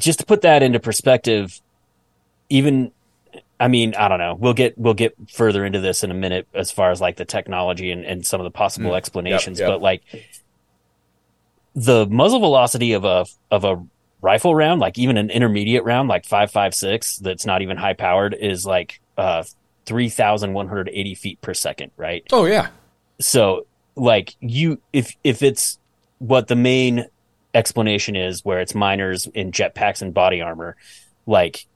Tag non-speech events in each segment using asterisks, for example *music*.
just to put that into perspective, even I mean, I don't know. We'll get we'll get further into this in a minute as far as like the technology and, and some of the possible Mm. explanations. Yep, yep. But like the muzzle velocity of a of a rifle round, like even an intermediate round, like five five six, that's not even high powered, is like uh three thousand one hundred eighty feet per second, right? Oh yeah. so like you if if it's what the main explanation is where it's miners in jetpacks and body armor like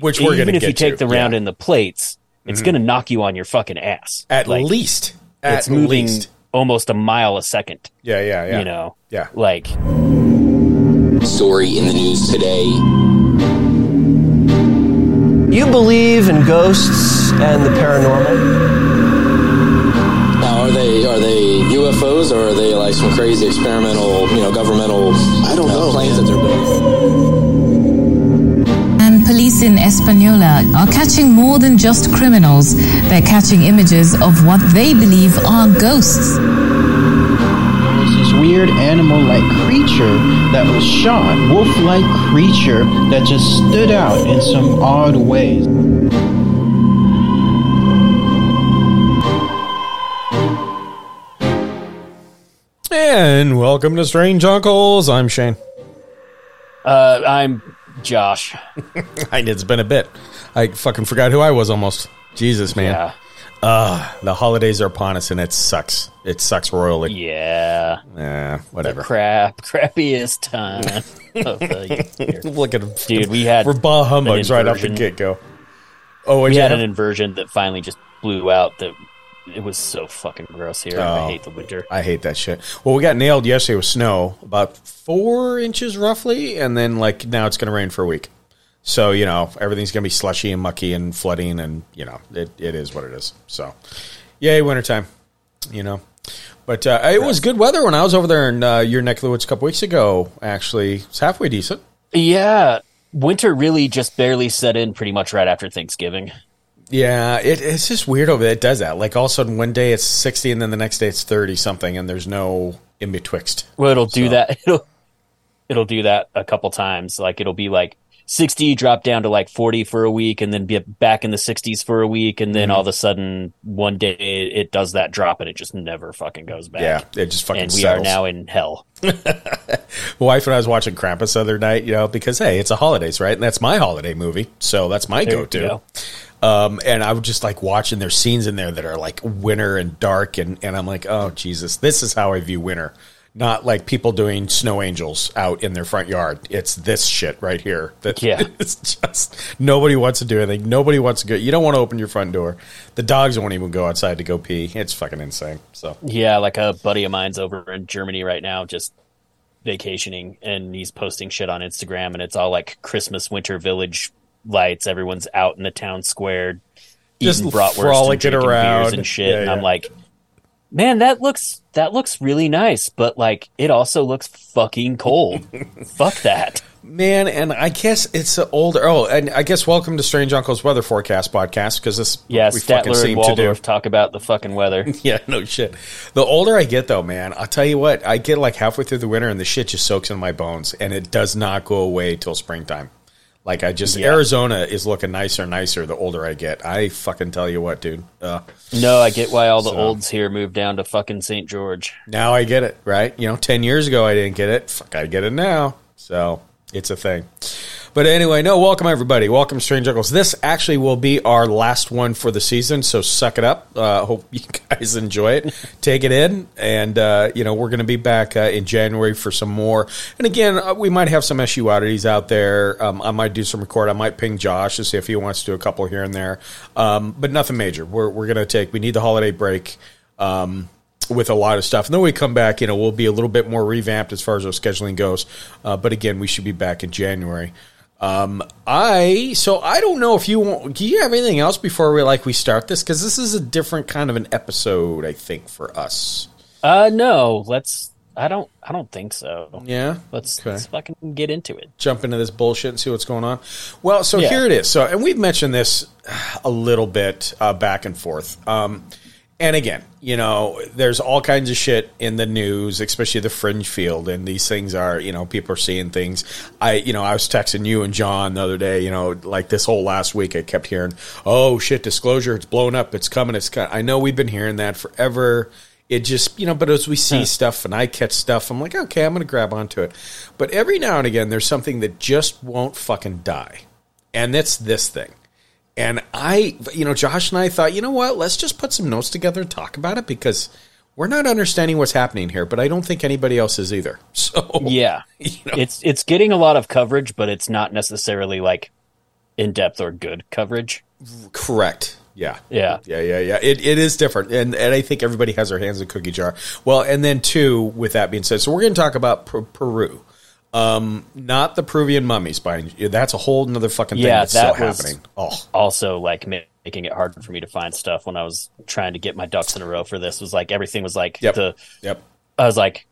Which we're even gonna if you take to, the round yeah. in the plates it's Mhm. going to knock you on your fucking ass At Like, least. it's At moving least. almost a mile a second Yeah, yeah, yeah. you know Yeah. like Story in the news today. You believe in ghosts and the paranormal? UFOs or are they like some crazy experimental, you know, governmental? I don't know planes that they're building. And police in Española are catching more than just criminals. They're catching images of what they believe are ghosts. was this weird animal-like creature that was shot, wolf-like creature that just stood out in some odd ways. And welcome to Strange Uncles. I'm Shane. uh i'm josh *laughs* it's been a bit. I fucking forgot who I was almost. Jesus, man. yeah Uh, the holidays are upon us and it sucks. It sucks royally. yeah Yeah, whatever. crap crappiest time of the *laughs* year. Look at him. dude we had We're bah humbugs right off the get go. Oh, we had an inversion that finally just blew out that it was so fucking gross here Oh. i hate the winter I hate that shit. Well, we got nailed yesterday with snow, about four inches roughly, and then like now it's going to rain for a week. So you know everything's going to be slushy and mucky and flooding, and you know it, it is what it is. So, yay, wintertime. You know, but uh, it was good weather when I was over there in uh, your neck of the woods a couple weeks ago. Actually, it's halfway decent. Yeah, winter really just barely set in pretty much right after Thanksgiving. Yeah, it, it's just weird over there. It does that. Like all of a sudden, one day it's sixty, and then the next day it's thirty something, and there's no in betwixt. Well, it'll do So- that. *laughs* It'll it'll do that a couple times. Like it'll be like 60 drop down to like 40 for a week and then be back in the 60s for a week and Mm-hmm. then all of a sudden one day it, it does that drop and it just never fucking goes back. Yeah, it just fucking. and we settles. are now in hell. My *laughs* wife and I was watching Krampus the other night, you know, because hey, it's a holidays, right? And that's my holiday movie, so that's my There go-to. Um, and I was just like watching. There's scenes in there that are like winter and dark, and and I'm like, oh Jesus, this is how I view winter. Not like people doing snow angels out in their front yard. It's this shit right here. That Yeah. *laughs* it's just nobody wants to do anything. Nobody wants to go. You don't want to open your front door. The dogs won't even go outside to go pee. It's fucking insane. So Yeah, like a buddy of mine's over in Germany right now, just vacationing, and he's posting shit on Instagram, and it's all like Christmas winter village lights. Everyone's out in the town square, Just eating bratwurst and around. beers and shit. Yeah, and yeah. I'm like, man, that looks that looks really nice, but like it also looks fucking cold. *laughs* Fuck that. Man, and I guess it's an older. Oh, and I guess welcome to Strange Uncle's Weather Forecast podcast because this Yeah, we fucking Statler and seem to do. Talk about the fucking weather. *laughs* Yeah, no shit. The older I get, though, man, I'll tell you what. I get like halfway through the winter, and the shit just soaks in my bones, and it does not go away till springtime. Like I just Yeah. Arizona is looking nicer and nicer the older I get. I fucking tell you what, dude. Uh, No, I get why all the So- olds here moved down to fucking St. George. now I get it, right? You know, ten years ago I didn't get it. Fuck, I get it now. So it's a thing. But anyway, no, welcome everybody. Welcome Strange Uncles. This actually will be our last one for the season, so suck it up. Uh, hope you *laughs* guys enjoy it. Take it in, and uh, you know we're going to be back uh, in January for some more. And again, uh, we might have some SU oddities out there. Um, I might do some record. I might ping Josh to see if he wants to do a couple here and there, um, but nothing major. We're we're going to take. We need the holiday break. Um, with a lot of stuff. And then we come back, you know, we'll be a little bit more revamped as far as our scheduling goes. Uh, but again, we should be back in January. Um, I so I don't know if you want. Do you have anything else before we like we start this? Because this is a different kind of an episode, I think, for us. Uh no, let's I don't I don't think so. Yeah, Let's Okay. let's fucking get into it. jump into this bullshit and see what's going on. Well, so Yeah. here it is. So, and we've mentioned this a little bit uh, back and forth. Um, And again, you know, there's all kinds of shit in the news, especially the fringe field, and these things are, you know, people are seeing things. I, you know, I was texting you and John the other day, you know, like this whole last week, I kept hearing, "Oh shit, disclosure, it's blown up, it's coming, it's coming." I know we've been hearing that forever. It just, you know, but as we see stuff and I catch stuff, I'm like, okay, I'm going to grab onto it. But every now and again, there's something that just won't fucking die, and that's this thing. And I, you know, Josh and I thought, you know what? Let's just put some notes together and talk about it because we're not understanding what's happening here, but I don't think anybody else is either. *laughs* So Yeah, you know, it's it's getting a lot of coverage, but it's not necessarily like in depth or good coverage. correct. Yeah. Yeah. Yeah, yeah, yeah. It, it is different, and and I think everybody has their hands in cookie jar. Well, and then two, with that being said, so we're going to talk about Per- Peru, um, not the Peruvian mummies. By that's a whole another fucking thing Yeah, that's that still was- happening. Oh, Also, like making it hard for me to find stuff when I was trying to get my ducks in a row for this was like everything was like Yep. the yep. I was like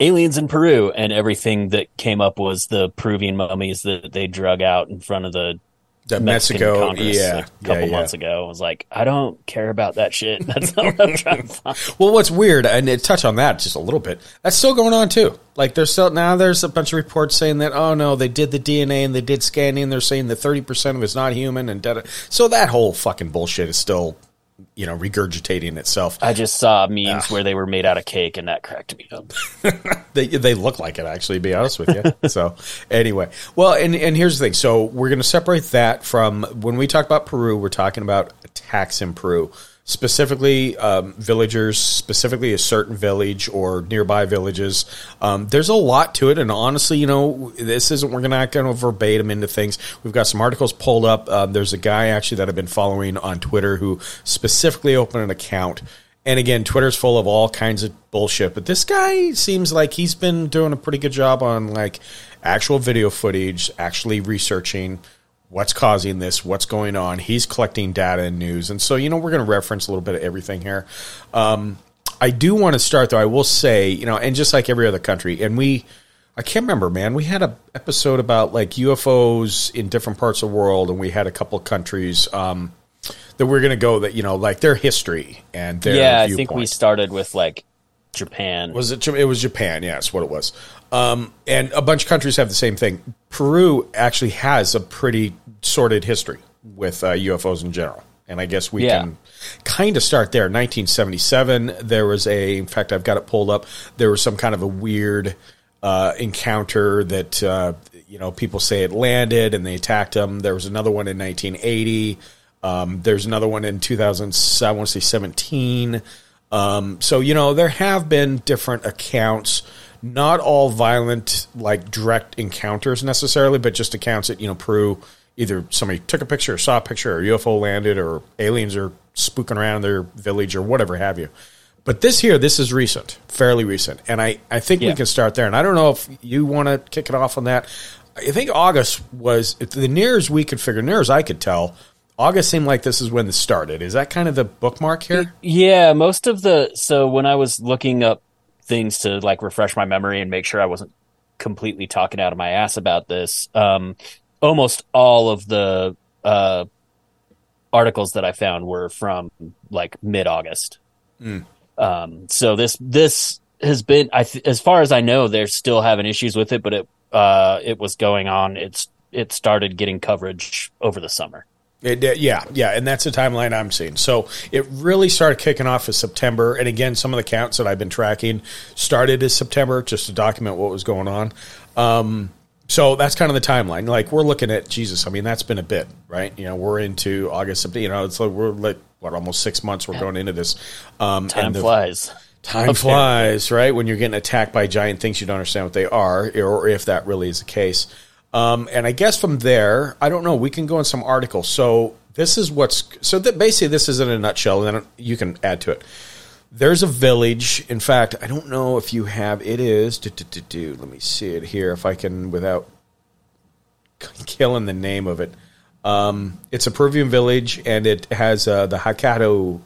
aliens in Peru, and everything that came up was the Peruvian mummies that they drug out in front of The Mexican Mexico, Congress yeah, a couple yeah, yeah. months ago. I was like, I don't care about that shit. *laughs* That's not what I'm trying to *laughs* find. Well, what's weird, and to touch on that just a little bit, that's still going on too. Like there's still now there's a bunch of reports saying that oh no, they did the DNA and they did scanning. They're saying that thirty percent of it's not human, and da-da. so that whole fucking bullshit is still, you know, regurgitating itself. I just saw memes ah. where they were made out of cake, and that cracked me up. *laughs* They they look like it actually. To be honest with you. *laughs* so anyway, well, and and here's the thing. So we're going to separate that from when we talk about Peru. We're talking about attacks in Peru, specifically um, villagers, specifically a certain village or nearby villages. Um, there's a lot to it, and honestly, you know, this isn't. We're not going to verbatim into things. We've got some articles pulled up. Um, there's a guy actually that I've been following on Twitter who specifically opened an account. And again, Twitter's full of all kinds of bullshit, but this guy seems like he's been doing a pretty good job on like actual video footage, actually researching what's causing this, what's going on. He's collecting data and news. And so, you know, we're going to reference a little bit of everything here. Um, I do want to start though. I will say, you know, and just like every other country, and we, I can't remember, man. We had a episode about like UFOs in different parts of the world, and we had a couple of countries um, that we're going to go that you know, like their history and their yeah, I think we started with like Japan. Was it? It was Japan. Yeah, that's what it was. Um, and a bunch of countries have the same thing. Peru actually has a pretty sordid history with uh, UFOs in general, and I guess we Yeah. can kind of start there. 1977, there was a. In fact, I've got it pulled up. There was some kind of a weird uh, encounter that uh, you know people say it landed and they attacked them. There was another one in 1980. Um, there's another one in 2000. I want to say 17. Um, so you know there have been different accounts, not all violent like direct encounters necessarily, but just accounts that you know Peru either somebody took a picture or saw a picture or UFO landed or aliens are spooking around their village or whatever have you. But this here, this is recent, fairly recent, and I I think we can start there. And I don't know if you want to kick it off on that. I think August was the nearest we could figure, near as I could tell. August seemed like this is when this started. Is that kind of the bookmark here? Yeah, most of the so when I was looking up things to like refresh my memory and make sure I wasn't completely talking out of my ass about this, um, almost all of the uh, articles that I found were from like mid August. Um, so this this has been, I th- as far as I know, they're still having issues with it, but it uh, it was going on. It's it started getting coverage over the summer. It, yeah, yeah, and that's the timeline I'm seeing. So it really started kicking off as September, and again, some of the counts that I've been tracking started as September, just to document what was going on. Um, so that's kind of the timeline. Like we're looking at Jesus. I mean, that's been a bit, right? You know, we're into August. September, You know, it's like we're like what almost six months. We're going into this. Um, Time and the- flies. Time flies, right? When you're getting attacked by giant things, you don't understand what they are, or if that really is the case. Um, and I guess from there, I don't know. We can go in some articles. So this is what's so that basically this is in a nutshell, and then you can add to it. There's a village. In fact, I don't know if you have. It is. Do, do, do, do. Let me see it here. If I can, without *laughs* killing the name of it. Um, it's a Peruvian village, and it has uh, the Hakado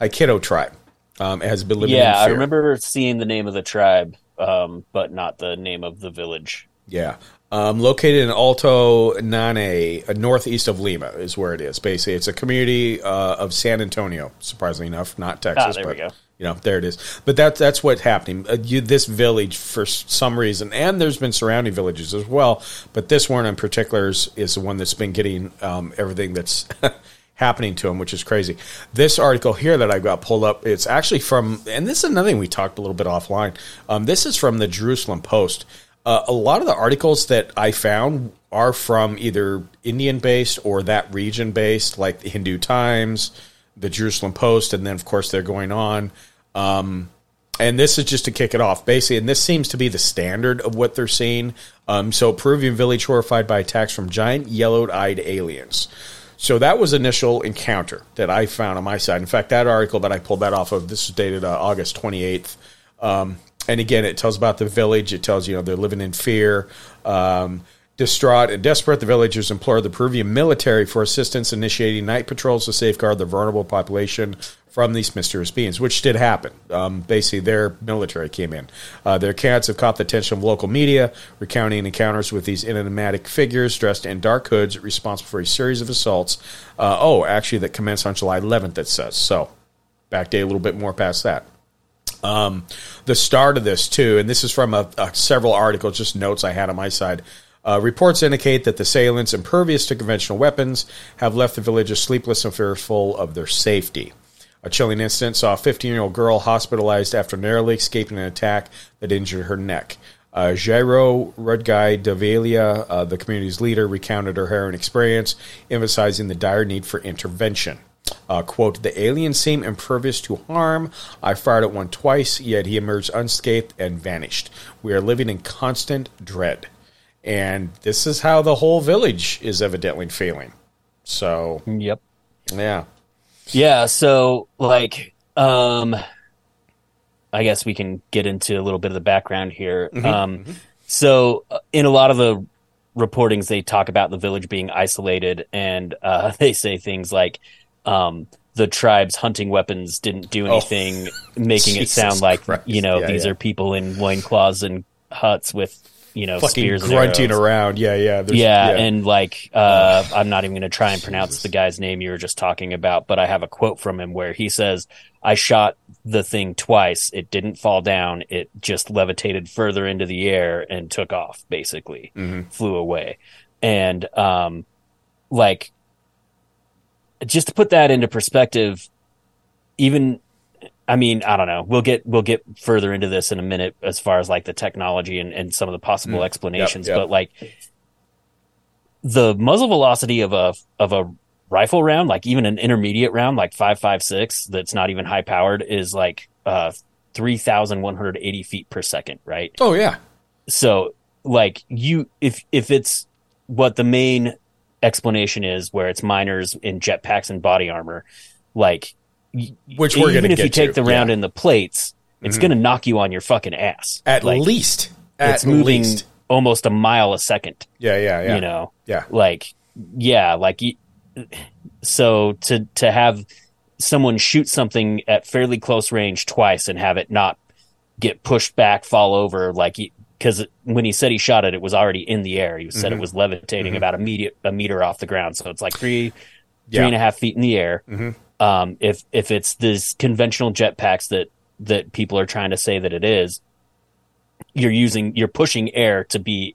Haikido tribe. Um, it has been living. Yeah, I remember seeing the name of the tribe, um, but not the name of the village. Yeah. Um, located in Alto Nanay, uh, northeast of Lima, is where it is. Basically, it's a community uh, of San Antonio. Surprisingly enough, not Texas. Ah, there but, we go. You know, there it is. But that's that's what's happening. Uh, you, this village, for some reason, and there's been surrounding villages as well. But this one in particular is, is the one that's been getting um, everything that's *laughs* happening to them, which is crazy. This article here that I've got pulled up, it's actually from, and this is another thing we talked a little bit offline. Um, this is from the Jerusalem Post. Uh, a lot of the articles that I found are from either Indian based or that region based, like the Hindu Times, the Jerusalem Post, and then of course they're going on. Um, and this is just to kick it off, basically. And this seems to be the standard of what they're seeing. Um, so, Peruvian village horrified by attacks from giant yellow-eyed aliens. So that was initial encounter that I found on my side. In fact, that article that I pulled that off of this is dated uh, August twenty eighth. Um, and again, it tells about the village. It tells you know they're living in fear. Um, Distraught and desperate, the villagers implore the Peruvian military for assistance, initiating night patrols to safeguard the vulnerable population from these mysterious beings, which did happen. Um, basically, their military came in. Uh, their accounts have caught the attention of local media, recounting encounters with these enigmatic figures dressed in dark hoods, responsible for a series of assaults. Uh, oh, actually, that commenced on July 11th, it says. So, back day a little bit more past that um, the start of this too, and this is from a, a, several articles, just notes I had on my side. Uh, reports indicate that the assailants, impervious to conventional weapons, have left the villagers sleepless and fearful of their safety. A chilling incident saw a 15 year old girl hospitalized after narrowly escaping an attack that injured her neck. Uh, Jairo Rudgai Davelia, uh, the community's leader, recounted her harrowing experience, emphasizing the dire need for intervention. Uh, quote, the aliens seem impervious to harm. I fired at one twice, yet he emerged unscathed and vanished. We are living in constant dread. And this is how the whole village is evidently feeling. So, Yep. yeah. Yeah, so like um I guess we can get into a little bit of the background here. Um so uh, in a lot of the reportings they talk about the village being isolated and uh *laughs* they say things like um the tribe's hunting weapons didn't do anything making it sound like Christ. you know Yeah, these yeah. are people in loincloths and huts with you know Fucking spears grunting around. Yeah, yeah. there's- Yeah, and like uh, I'm not even going to try and pronounce the guy's name you were just talking about, but I have a quote from him where he says, "I shot the thing twice. It didn't fall down. It just levitated further into the air and took off. Basically, flew away." And um, like, just to put that into perspective, even I mean, I don't know. We'll get we'll get further into this in a minute as far as like the technology and, and some of the possible explanations. yep. But like the muzzle velocity of a of a rifle round, like even an intermediate round, like five five six, that's not even high powered, is like uh three thousand one hundred eighty feet per second, right? Oh, yeah. so like you if if it's what the main explanation is where it's miners in jetpacks and body armor like Which we're even if you take to, the round yeah. in the plates it's mm-hmm. going to knock you on your fucking ass At Like, least. At it's moving least. almost a mile a second Yeah, yeah, yeah. you know Yeah. like yeah like so to to have someone shoot something at fairly close range twice and have it not get pushed back fall over like because when he said he shot it it was already in the air he said it mm-hmm. was levitating mm-hmm. about a meter a meter off the ground so it's like three Yeah. three and a half feet in the air mm-hmm. um if if it's these conventional jetpacks that that people are trying to say that it is you're using you're pushing air to be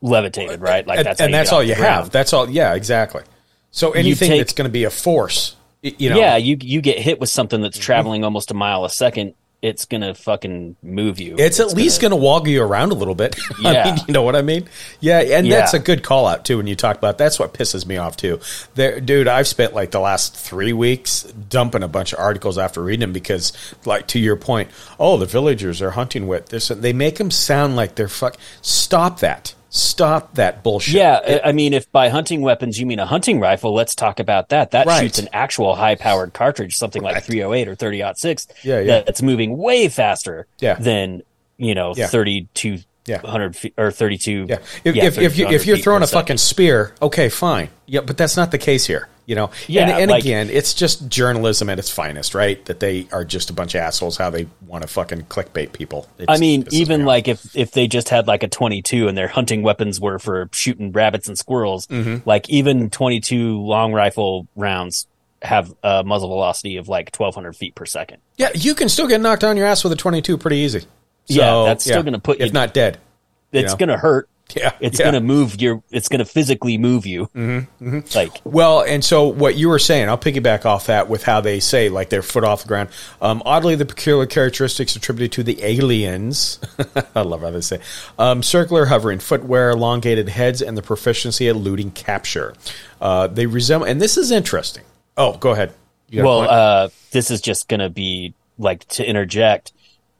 levitated right like and, that's and how that's all you ground. have. That's all. Yeah, exactly. So anything take- that's going to be a force, you know, yeah, you you get hit with something that's traveling almost a mile a second, it's gonna fucking move you. it's, at least going to woggle you around a little bit. *laughs* I Yeah. mean, you know what I mean? Yeah, and Yeah. that's a good call out too. When you talk about that's what pisses me off too. There, dude, I've spent like the last three weeks dumping a bunch of articles after reading them because, like to your point, oh, the villagers are hunting with this. They make them sound like they're fuck. Stop that. Stop that bullshit. Yeah, I I mean, if by hunting weapons you mean a hunting rifle, let's talk about that. That Right. shoots an actual high-powered cartridge, something like 308 or 30 6 Yeah, yeah. That's moving way faster Yeah. than you know Yeah. 32 Yeah. 100 feet or 32. Yeah. If, yeah, if, if, you, if you're throwing a fucking spear, okay, fine. Yeah, but that's not the case here. You know, Yeah, and, and like- again, it's just journalism at its finest, right? That they are just a bunch of assholes. How they want to fucking clickbait people. It's, I mean, pisses me even like if if they just had like a 22 and their hunting weapons were for shooting rabbits and squirrels, Mm-hmm. like even 22 long rifle rounds have a muzzle velocity of like 1200 feet per second. yeah, you can still get knocked on your ass with a 22 pretty easy. Yeah, that's still gonna put you. if not dead. It's know? gonna hurt. Yeah, It's yeah. gonna move your. It's gonna physically move you. Mm-hmm, Like Well, and so what you were saying, I'll piggyback off that with how they say, like their foot off the ground. Um, oddly, the peculiar characteristics attributed to the aliens. *laughs* I love how they say um, circular hovering footwear, elongated heads, and the proficiency at looting capture. Uh, they resemble, and this is interesting. Oh, go ahead. Well, uh, this is just gonna be like to interject.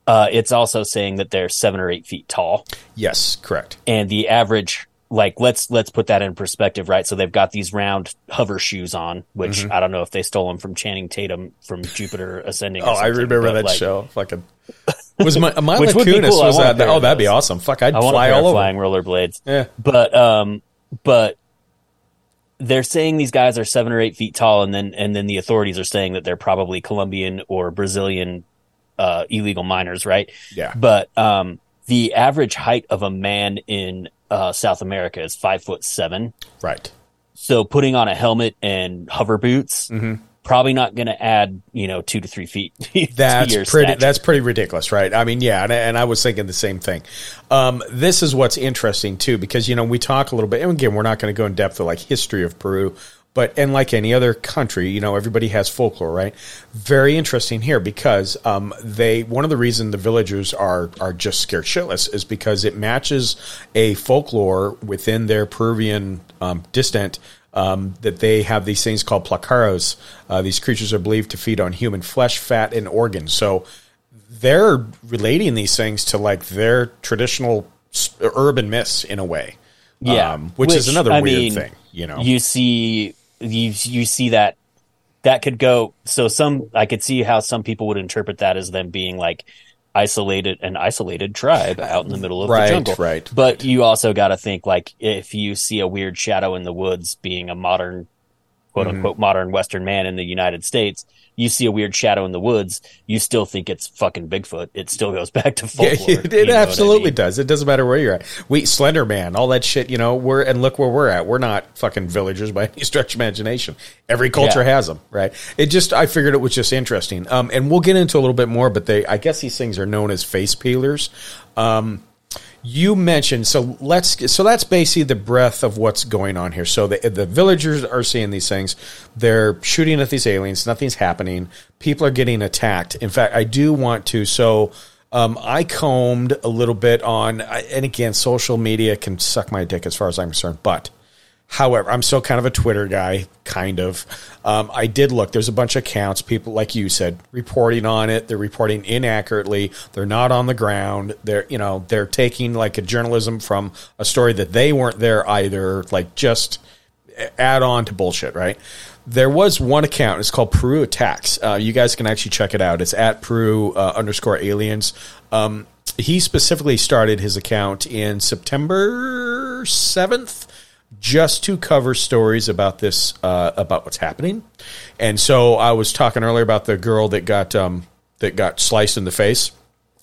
Uh, it's also saying that they're seven or eight feet tall. yes, correct. and the average like let's let's put that in perspective right so they've got these round hover shoes on which Mm-hmm. i don't know if they stole them from channing tatum from jupiter *laughs* ascending Oh, I remember that like, show. Fucking *laughs* was my Mila Which would be cool. Was that? Oh, that'd be awesome. Fuck, I'd i fly all over. flying rollerblades Yeah. but um but they're saying these guys are seven or eight feet tall and then and then the authorities are saying that they're probably colombian or brazilian uh illegal miners right Yeah. but um the average height of a man in uh, South America is five foot seven. Right. So putting on a helmet and hover boots, Mm-hmm. probably not going to add, you know, two to three feet. *laughs* That's pretty. stature. That's pretty ridiculous, right? I mean, yeah, and, and I was thinking the same thing. Um, this is what's interesting too, because you know we talk a little bit, and again, we're not going to go in depth of like history of Peru, but and like any other country, you know, everybody has folklore, right? Very interesting here because um, they one of the reasons the villagers are are just scared shitless is because it matches a folklore within their Peruvian um, distant um, that they have these things called pelacaras. Uh, these creatures are believed to feed on human flesh, fat, and organs. So they're relating these things to like their traditional urban myths in a way. yeah, um, which, is another I weird mean, thing. You know, you see, you you see that that could go. So some, I could see how some people would interpret that as them being like isolated, an isolated tribe out in the middle of Right, the jungle. right, But you also got to think like if you see a weird shadow in the woods, being a modern, quote Mm-hmm. unquote, modern Western man in the United States. You see a weird shadow in the woods, you still think it's fucking Bigfoot. It still goes *laughs* back to yeah, folklore. it, it know what I absolutely mean? does. It doesn't matter where you're at. We Slender Man, all that shit. You know, we're and look where we're at. We're not fucking villagers by *laughs* any stretch of imagination. Every culture Yeah. has them, right? It just I figured it was just interesting. Um, and we'll get into a little bit more, but they I guess these things are known as face peelers. Um, you mentioned so let's so that's basically the breadth of what's going on here. So the, the villagers are seeing these things. They're shooting at these aliens. Nothing's happening. People are getting attacked. In fact i do want to so um, i combed a little bit on and again social media can suck my dick as far as i'm concerned but However, I'm still kind of a Twitter guy, kind of. Um, I did look. There's a bunch of accounts, people like you said, reporting on it. They're reporting inaccurately. They're not on the ground. They're you know they're taking like a journalism from a story that they weren't there either. Like just add on to bullshit, right? There was one account. It's called Peru Attacks. Uh, you guys can actually check it out. It's at Peru uh, underscore aliens. Um, he specifically started his account in September seventh just to cover stories about this uh, about what's happening. And so I was talking earlier about the girl that got um, that got sliced in the face.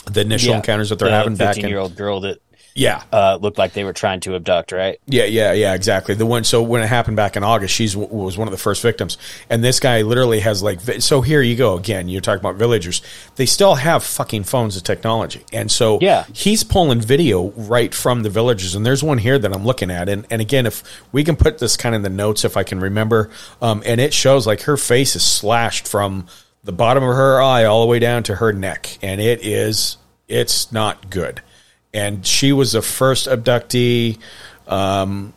The initial Yeah, encounters that they're the having back in year old girl that yeah uh, looked like they were trying to abduct, right? yeah, yeah, yeah, exactly. The one. So when it happened back in August, she's was one of the first victims, and this guy literally has like. So here you go again. You're talking about villagers. They still have fucking phones and technology, and so Yeah. he's pulling video right from the villagers. And there's one here that I'm looking at, and and again, if we can put this kind of in the notes, if I can remember, um, and it shows like her face is slashed from the bottom of her eye all the way down to her neck, and it is it's not good and she was the first abductee. Um,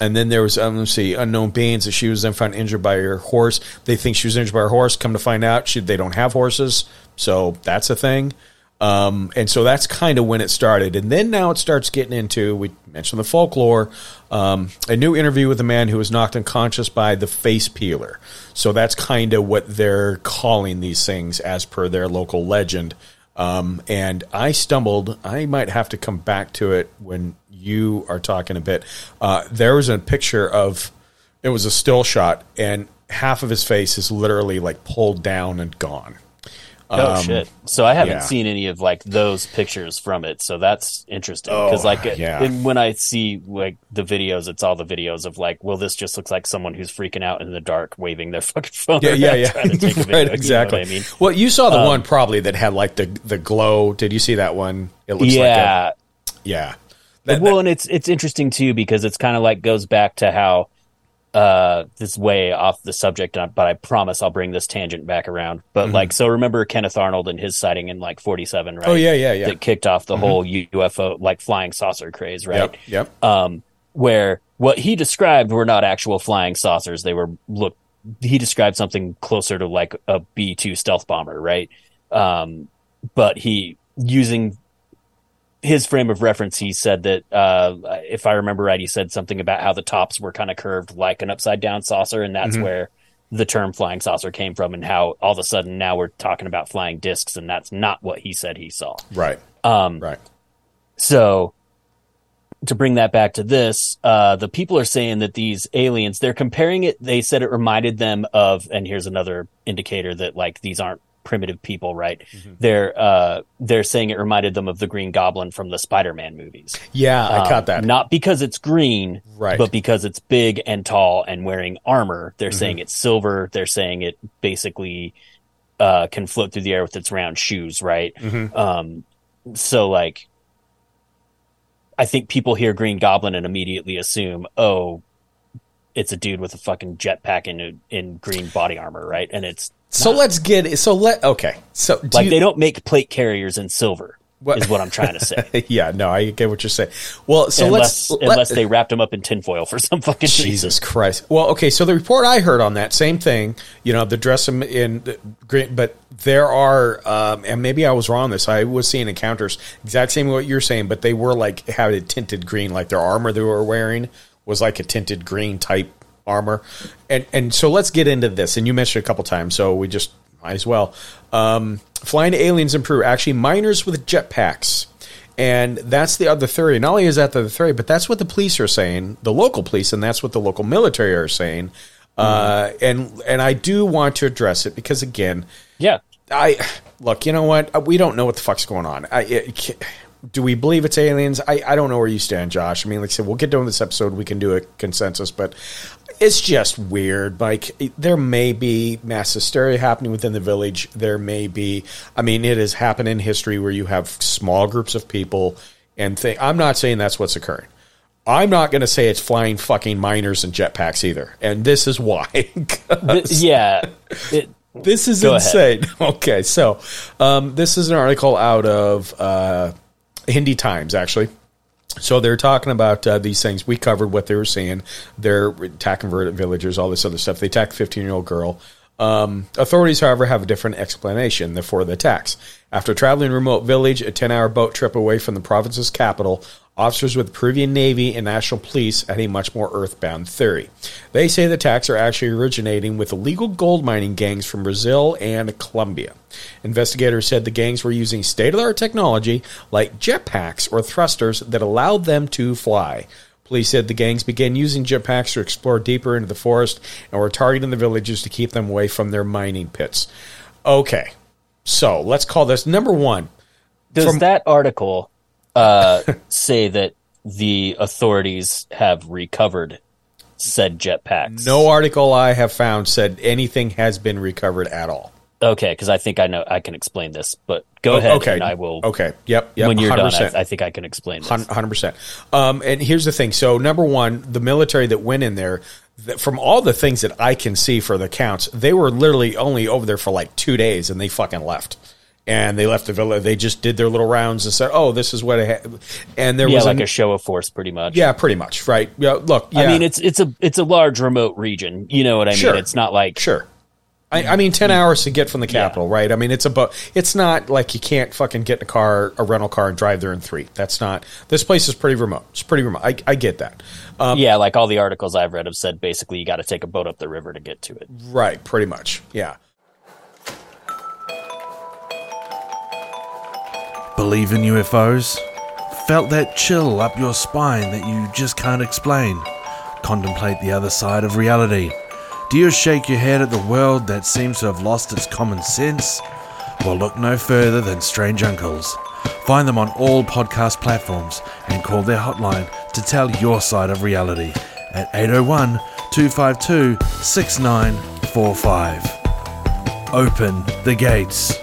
and then there was, um, let's see, unknown beings that she was then found injured by her horse. They think she was injured by her horse. Come to find out, she, they don't have horses, so that's a thing. Um, and so that's kind of when it started. And then now it starts getting into, we mentioned the folklore, um, a new interview with a man who was knocked unconscious by the face peeler. So that's kind of what they're calling these things as per their local legend. Um, and I stumbled. I might have to come back to it when you are talking a bit. Uh, there was a picture of it was a still shot, and half of his face is literally like pulled down and gone. Oh Um, shit! So I haven't yeah. seen any of like those pictures from it. So that's interesting because Oh, like yeah. and when I see like the videos, it's all the videos of like, well, this just looks like someone who's freaking out in the dark, waving their *laughs* fucking phone. Yeah, yeah, *laughs* yeah. trying to take a *laughs* video, right, you know exactly. I mean, Well, you saw the Um, one probably that had like the the glow. Did you see that one? It looks yeah. like a, yeah. That- well, and it's it's interesting too because it's kind of like goes back to how uh this way off the subject, but I promise I'll bring this tangent back around. But like, so remember Kenneth Arnold and his sighting in like forty seven, right? Mm-hmm. Oh yeah, yeah, yeah. That kicked off the whole UFO like flying saucer craze, right? Yep, yep. um, where what he described were not actual flying saucers. They were look. He described something closer to like a B two stealth bomber, right? Um, but he using his frame of reference, he said that uh, if I remember right, he said something about how the tops were kind of curved like an upside down saucer, and that's where the term flying saucer came from, and how all of a sudden now we're talking about flying discs, and that's not what he said he saw. right, Um, right. so to bring that back to this, uh, the people are saying that these aliens, they're comparing it. They said it reminded them of, and here's another indicator that like these aren't primitive people, right? Mm-hmm. They're, uh, they're saying it reminded them of the Green Goblin from the Spider-Man movies. Yeah, I Um, caught that. Not because it's green, Right. but because it's big and tall and wearing armor. They're saying Mm-hmm. it's silver. They're saying it basically uh, can float through the air with its round shoes, right? Mm-hmm. Um, so like, I think people hear Green Goblin and immediately assume, oh, it's a dude with a fucking jetpack in in green body armor, right? And it's so let's get so let okay. So like you- they don't make plate carriers in silver. What- Is what I'm trying to say. *laughs* yeah, no, I get what you're saying. Well, so unless let's unless let- they wrapped them up in tinfoil for some fucking reason. Jesus Christ. Well, okay, so the report I heard on that same thing, you know, the dress them in green, but there are, um, and maybe I was wrong on this. I was seeing encounters exact same what you're saying, but they were like had a tinted green, like their armor they were wearing was like a tinted green type armor, and and so let's get into this. And you mentioned it a couple times, so we just might as well. Um, flying aliens in Peru, actually miners with jetpacks. And that's the other theory. Not only is that the other theory, but that's what the police are saying, the local police, and that's what the local military are saying. Uh, and and I do want to address it because again, Yeah. I look. You know what? We don't know what the fuck's going on. I, it, do we believe it's aliens? I, I don't know where you stand, Josh. I mean, like I said, we'll get done with this episode. We can do a consensus, but it's just weird. Like there may be mass hysteria happening within the village. There may be. I mean, it has happened in history where you have small groups of people and. I'm not saying that's what's occurring. I'm not going to say it's flying fucking miners and jetpacks either, and this is why. *laughs* Yeah. It, *laughs* This is insane. *laughs* Okay, so um, this is an article out of uh, Hindi Times, actually. So they're talking about uh, these things. We covered what they were saying. They're attacking villagers, all this other stuff. They attacked a 15 year old girl. Um, authorities, however, have a different explanation for the attacks. After traveling a remote village, a 10 hour boat trip away from the province's capital, officers with the Peruvian Navy and National Police had a much more earthbound theory. They say the attacks are actually originating with illegal gold mining gangs from Brazil and Colombia. Investigators said the gangs were using state of the art technology like jetpacks or thrusters that allowed them to fly. Police said the gangs began using jetpacks to explore deeper into the forest and were targeting the villages to keep them away from their mining pits. Okay, so let's call this number one. does From- that article uh, *laughs* say that the authorities have recovered said jetpacks? No article I have found said anything has been recovered at all. Okay, because I think I know I can explain this, but go ahead Oh, okay, and I will. Okay, yep, yep. when you're done, 100%. I, I think I can explain this. Hundred percent. Um, and here's the thing. So number one, the military that went in there, th- from all the things that I can see for the counts, they were literally only over there for like two days, and they fucking left. And they left the villa. They just did their little rounds and said, "Oh, this is what it." Ha-. And there yeah, was like a, a show of force, pretty much. yeah, pretty much right. Yeah, look, yeah, I mean, it's it's a it's a large remote region. You know what I Sure. mean? It's not like Sure. I, I mean, ten hours to get from the capital, right? I mean, it's about. It's not like you can't fucking get in a car, a rental car, and drive there in three. That's not. This place is pretty remote. It's pretty remote. I, I get that. Um, yeah, like all the articles I've read have said basically you got to take a boat up the river to get to it. Right. Pretty much. Yeah. Believe in UFOs? Felt that chill up your spine that you just can't explain? Contemplate the other side of reality? Do you shake your head at the world that seems to have lost its common sense? Well, look no further than Strange Uncles. Find them on all podcast platforms and call their hotline to tell your side of reality at 801 252 6945. Open the gates.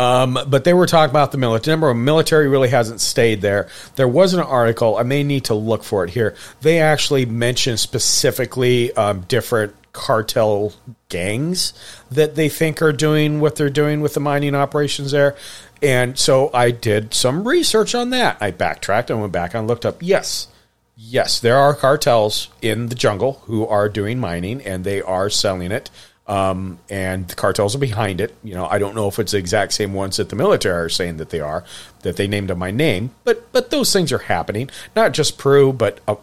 Um, but they were talking about the military. Remember, military really hasn't stayed there. There was an article. I may need to look for it here. They actually mentioned specifically um, different cartel gangs that they think are doing what they're doing with the mining operations there. And so I did some research on that. I backtracked and went back and looked up. Yes, yes, there are cartels in the jungle who are doing mining and they are selling it um, and the cartels are behind it. You know, I don't know if it's the exact same ones that the military are saying that they are, that they named them my name, but but those things are happening. Not just Peru, but uh,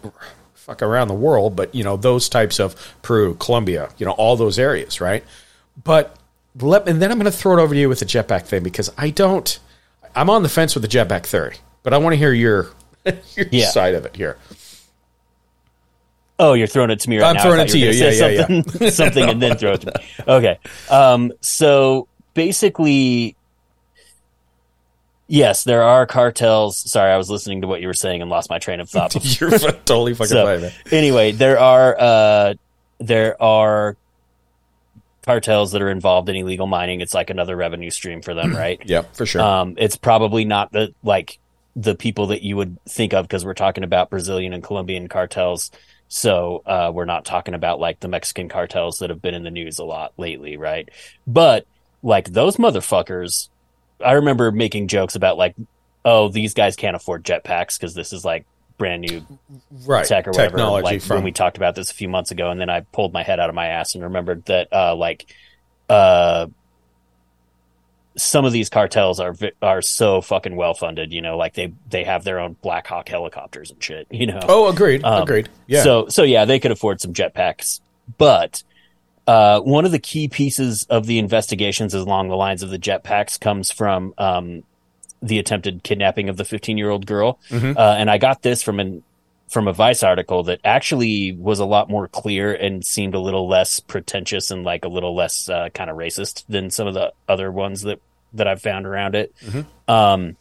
fuck around the world. But you know, those types of Peru, Colombia, you know, all those areas, right? But let and then I'm going to throw it over to you with the jetpack thing because I don't. I'm on the fence with the jetpack theory, but I want to hear your *laughs* your Yeah. side of it here. Oh, you're throwing it to me right now. I'm now. I throwing it to you. Yeah, yeah, something, *laughs* *laughs* something and then throw it to me. Okay. Um, so basically, yes, there are cartels. Sorry, I was listening to what you were saying and lost my train of thought. *laughs* You're totally fucking So, fine, man. anyway, there are uh, there are cartels that are involved in illegal mining. It's like another revenue stream for them, *clears throat* right? Yeah, for sure. Um, it's probably not the like the people that you would think of because we're talking about Brazilian and Colombian cartels. So uh, we're not talking about like the Mexican cartels that have been in the news a lot lately, right? But like those motherfuckers, I remember making jokes about like, oh, these guys can't afford jetpacks because this is like brand new right. tech or whatever. Technology like from when we talked about this a few months ago, and then I pulled my head out of my ass and remembered that uh, like uh, some of these cartels are are so fucking well funded. You know, like they they have their own Black Hawk helicopters and shit. You know. Oh, agreed. Um, agreed. Yeah. So so yeah, they could afford some jetpacks, but. Uh, one of the key pieces of the investigations along the lines of the jetpacks comes from um, the attempted kidnapping of the 15 year old girl. Mhm. Uh, and I got this from an from a Vice article that actually was a lot more clear and seemed a little less pretentious and like a little less uh, kind of racist than some of the other ones that that I've found around it. Um,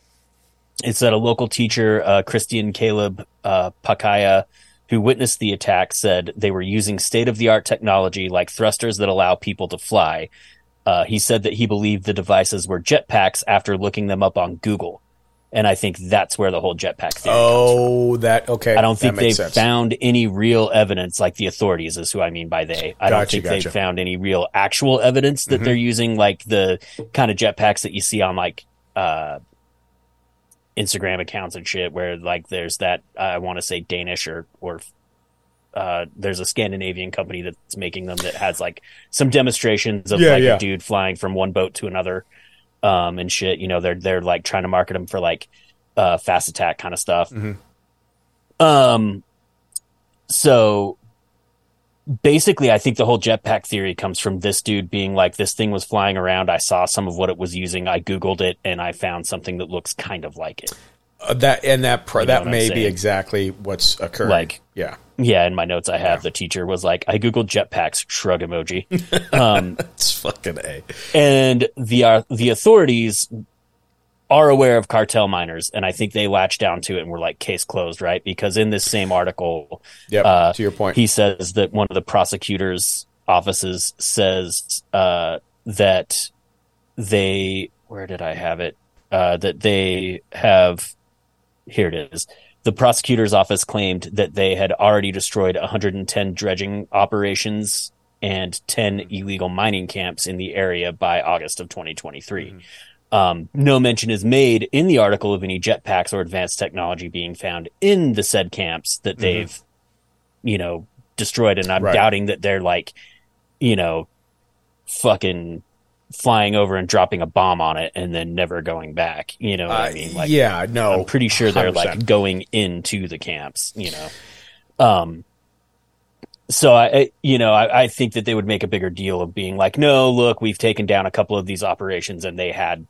it said a local teacher, uh, Christian Caleb uh, Pacaya, who witnessed the attack, said they were using state of the art technology like thrusters that allow people to fly. Uh, he said that he believed the devices were jetpacks after looking them up on Google. And I think that's where the whole jetpack thing. oh, that okay. I don't think they've sense. found any real evidence, like the authorities is who I mean by they. I don't think gotcha. they've found any real actual evidence that Mhm. they're using like the kind of jetpacks that you see on like uh Instagram accounts and shit where like there's that I want to say Danish or or uh there's a Scandinavian company that's making them that has like some demonstrations of Yeah, like yeah. a dude flying from one boat to another um and shit you know they're they're like trying to market them for like uh fast attack kind of stuff. Mhm. um so basically I think the whole jetpack theory comes from this dude being like this thing was flying around. I saw some of what it was using. I googled it and I found something that looks kind of like it Uh, that and that You know that may be exactly what's occurring. Like- yeah, yeah in my notes I have the teacher was like I googled jetpacks shrug emoji *laughs* um it's fucking a. and the uh, the authorities are aware of cartel miners, and I think they latched down to it and were like, "Case closed," right? Because in this same article, Yep. uh, to your point. he says that one of the prosecutors' offices says uh, that they where did I have it? Uh, that they have here it is. The prosecutor's office claimed that they had already destroyed 110 dredging operations and 10 illegal mining camps in the area by August of 2023. Um, no mention is made in the article of any jetpacks or advanced technology being found in the said camps that they've, you know, destroyed. And I'm Right. doubting that they're like, you know, fucking flying over and dropping a bomb on it and then never going back. You know what Uh, I mean? Like, yeah, no. I'm pretty sure they're 100%. like going into the camps, you know. Um so I, you know, I, I think that they would make a bigger deal of being like, no, look, we've taken down a couple of these operations, and they had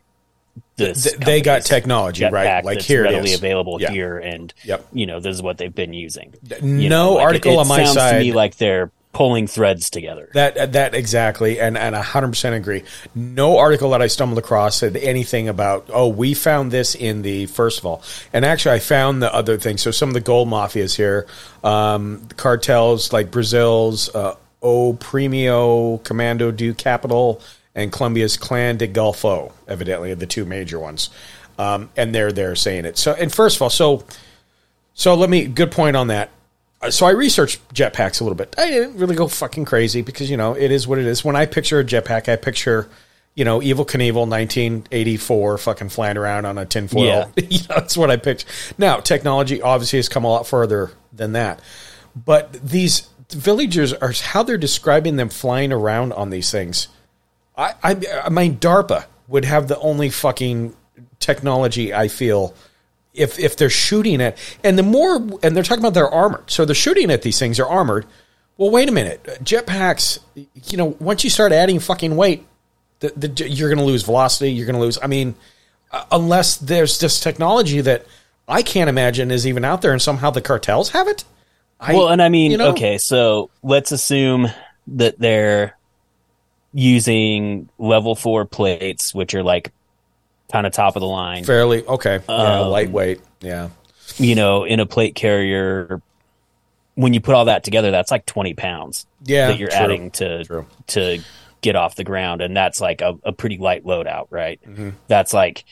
this. Th- they got technology, right? Like here it readily available Yeah. here, and Yep. you know, this is what they've been using. No You know, like, it- article it on my sounds side. to me like they're pulling threads together. That that exactly, and and hundred percent agree. No article that I stumbled across said anything about oh we found this in the first of all, and actually I found the other thing. So some of the gold mafias here, um, cartels like Brazil's uh, O Premio Commando do Capital and Colombia's Clan de Golfo, evidently are the two major ones, um, and they're they're saying it. So and first of all, so so let me good point on that. So I researched jetpacks a little bit. I didn't really go fucking crazy because you know it is what it is. When I picture a jetpack, I picture you know Evel Knievel, 1984, fucking flying around on a tinfoil. Yeah. *laughs* You know, that's what I picture. Now technology obviously has come a lot further than that, but these villagers are how they're describing them flying around on these things. I, I, I mean, DARPA would have the only fucking technology I feel if if they're shooting at and the more and they're talking about their armored, so they're shooting at these things. They're armored. Well, wait a minute, jetpacks. You know, once you start adding fucking weight, the, the, you're going to lose velocity. You're going to lose. I mean, uh, unless there's this technology that I can't imagine is even out there, and somehow the cartels have it. I, well, and I mean, you know, okay, so let's assume that they're using level four plates, which are like kind of top of the line. fairly okay. Yeah, Um, lightweight. Yeah. you know, in a plate carrier, when you put all that together, that's like 20 pounds Yeah, that you're true, adding to, true. to get off the ground. And that's like a, a pretty light loadout, right? Mm-hmm. That's like,